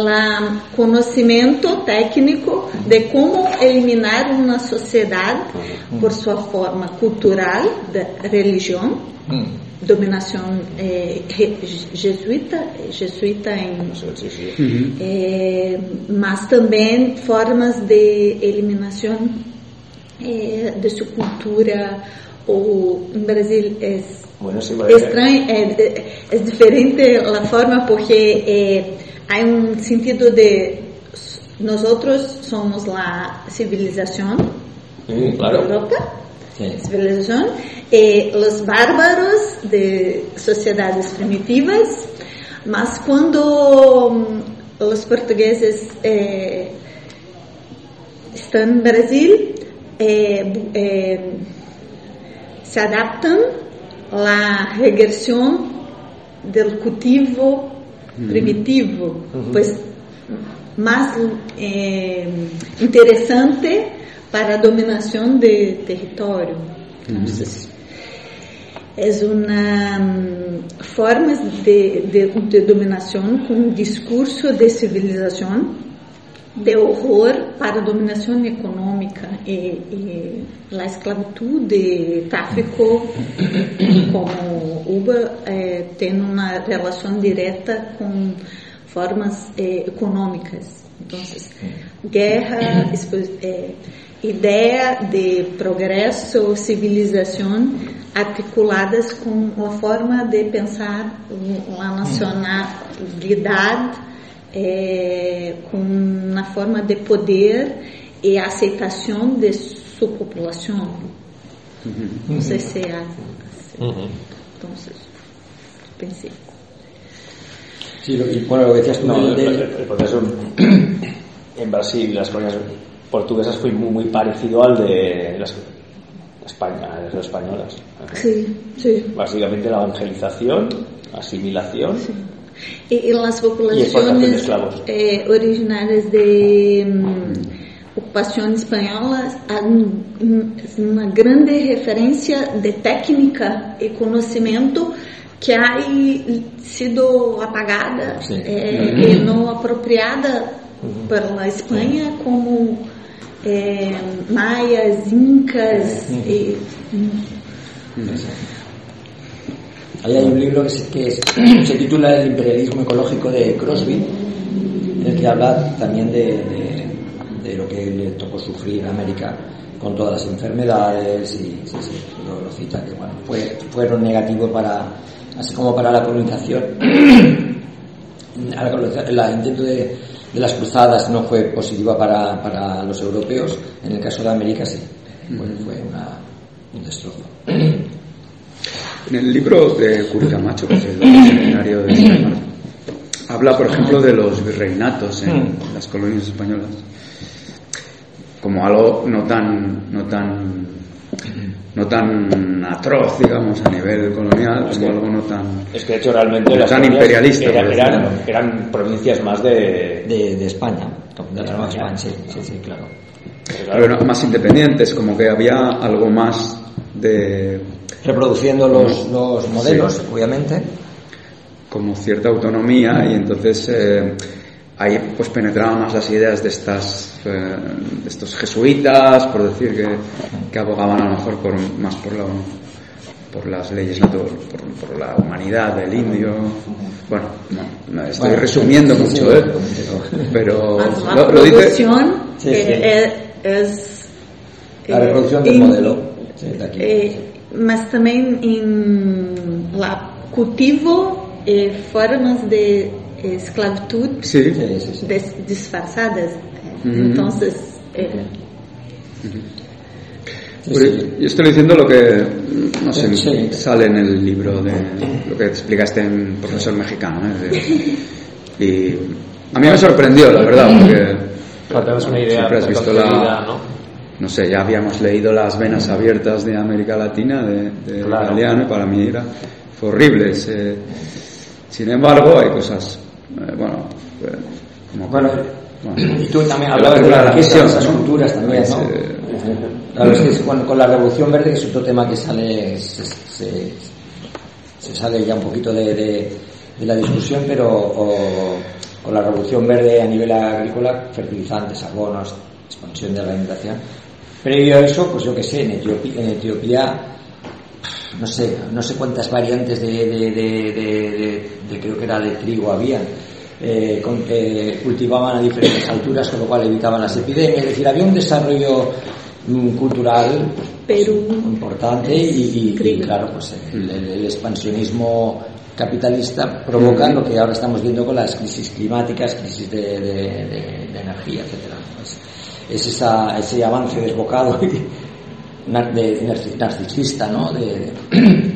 conocimiento técnico de cómo eliminar una sociedad por su forma cultural, de religión, Mm. dominación eh, je- jesuita, jesuita en eh, mas também formas de eliminação eh, de sua cultura ou em Brasil é Bueno, sí, parece- estranho é, é, é diferente a forma porque eh, há um sentido de nós outros somos a civilização da claro. Europa Sí. civilización, eh, los bárbaros de sociedades primitivas, mas quando mm, os portugueses estão no Brasil, bu- eh, se adaptam à regressão do cultivo primitivo, pois mais eh, interessante para a dominação de território. Entonces, es una mm, forma de, de, de dominación con un discurso de civilización, de horror para dominación económica y, y la esclavitud de tráfico como Uber eh, tiene una relación directa con formas eh, económicas. Entonces, guerra, después, eh, ideia de progresso, civilização articuladas com uma forma de pensar a nacionalidade eh, com uma forma de poder e aceitação de sua população. Não sei se é assim. Ujú. Então, pensei. Sí, lo- y bueno, lo que decías tú No, el, el proceso en Brasil, las colonias portuguesas fue muy, muy parecido al de las España, las españolas. Sim, sim. Básicamente la evangelización, asimilación. E, e las Y exportación de populações esclavos. eh, originárias de hum, ocupação espanhola há um- um- uma grande referência de técnica e conhecimento que ha sido apagada Sim. eh, e não apropriada pela Espanha como eh, maias, incas e Ahí hay un libro que, se, que es- se titula El imperialismo ecológico de Crosby, en el que habla también de, de- de lo que le tocó sufrir a América con todas las enfermedades y sí, sí, lo, lo cita, que bueno, fue, fueron negativos para, así como para la colonización- El intento de, de las cruzadas no fue positiva para, para los europeos, en el caso de América sí, fue, fue una- un destrozo. En el libro de Curicamacho, que es el diccionario de habla, por ejemplo, de los virreinatos en las colonias españolas como algo no tan no tan no tan atroz, digamos, a nivel colonial, como algo no tan Es que de hecho realmente No las tan colonias imperialista, era- eran, provincias más de... de, de España, de la Nueva España, sí, sí, sí, claro. pero no- más independientes, como que había algo más de Reproduciendo los, los modelos, obviamente. como cierta autonomía y entonces eh, ahí pues penetraban más las ideas de estas eh, de estos jesuitas por decir que, que abogaban a lo mejor por más por la por las leyes naturales por, por la humanidad del indio bueno no, no, estoy Bueno, resumiendo sí, sí, mucho sí, eh pero Mas a lo, lo dice Sí, sí. é- es, La eh, reproducción del in- modelo. sí, de aquí. eh, mas também em lá cultivo e formas de esclavitud sí Sí, sí, sí. des- disfarçadas. eh, Entonces, eh, Pues, yo estoy diciendo lo que, no sé, Sí. sale en el libro de lo que explicaste en Profesor Mexicano. ¿eh? De- y a mí me sorprendió, la verdad, porque Para hagas una idea has visto la, ¿no? No sé, ya habíamos leído las venas abiertas de América Latina, de, de Claro. Galeano, y para mí era, fue horrible. ese- sin embargo, hay cosas, eh, bueno, eh, como Bueno, bueno, Y tú también la hablabas de la riqueza esas ¿no? culturas también, ¿no? Eh, Claro, es que con la Revolución Verde, que es otro tema que sale, se, se- se sale ya un poquito de, de- de la discusión, pero o- con la Revolución Verde a nivel agrícola, fertilizantes, abonos, expansión de la alimentación. Previo a eso, pues yo qué sé, en Etiopía, en Etiopía no sé, no sé cuántas variantes de, de, de- creo que era de trigo había. eh, con que cultivaban a diferentes alturas, con lo cual evitaban las epidemias. Es decir, había un desarrollo mm, cultural Perú. importante y, y- y, Increíble. claro, pues el, el- el expansionismo capitalista provoca lo que ahora estamos viendo con las crisis climáticas, crisis de, de- de- de energía, etcétera. Pues es esa- ese avance desbocado y nar- de, narci- narcisista, ¿no? De, de-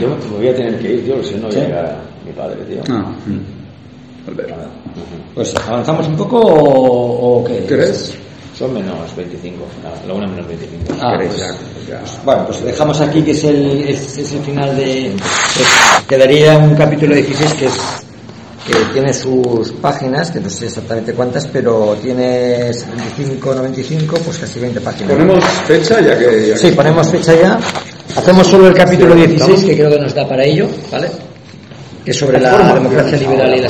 Yo me voy a tener que ir, tío, si no Sí. llega mi padre, tío. ah, pues avanzamos un poco o, o qué? ¿Crees? Son menos 25, la, la una menos 25. Ah, ¿Queréis pues- ya? ya? Bueno, pues dejamos aquí que es el, es, es el final de... pues, quedaría un capítulo 16 que es que tiene sus páginas, que no sé exactamente cuántas, pero tiene 75, 95, pues casi 20 páginas. Ponemos fecha ya que... ya Sí, que- ponemos fecha ya. Hacemos solo el capítulo 16, que creo que nos da para ello, ¿vale? Que es sobre la democracia liberal y la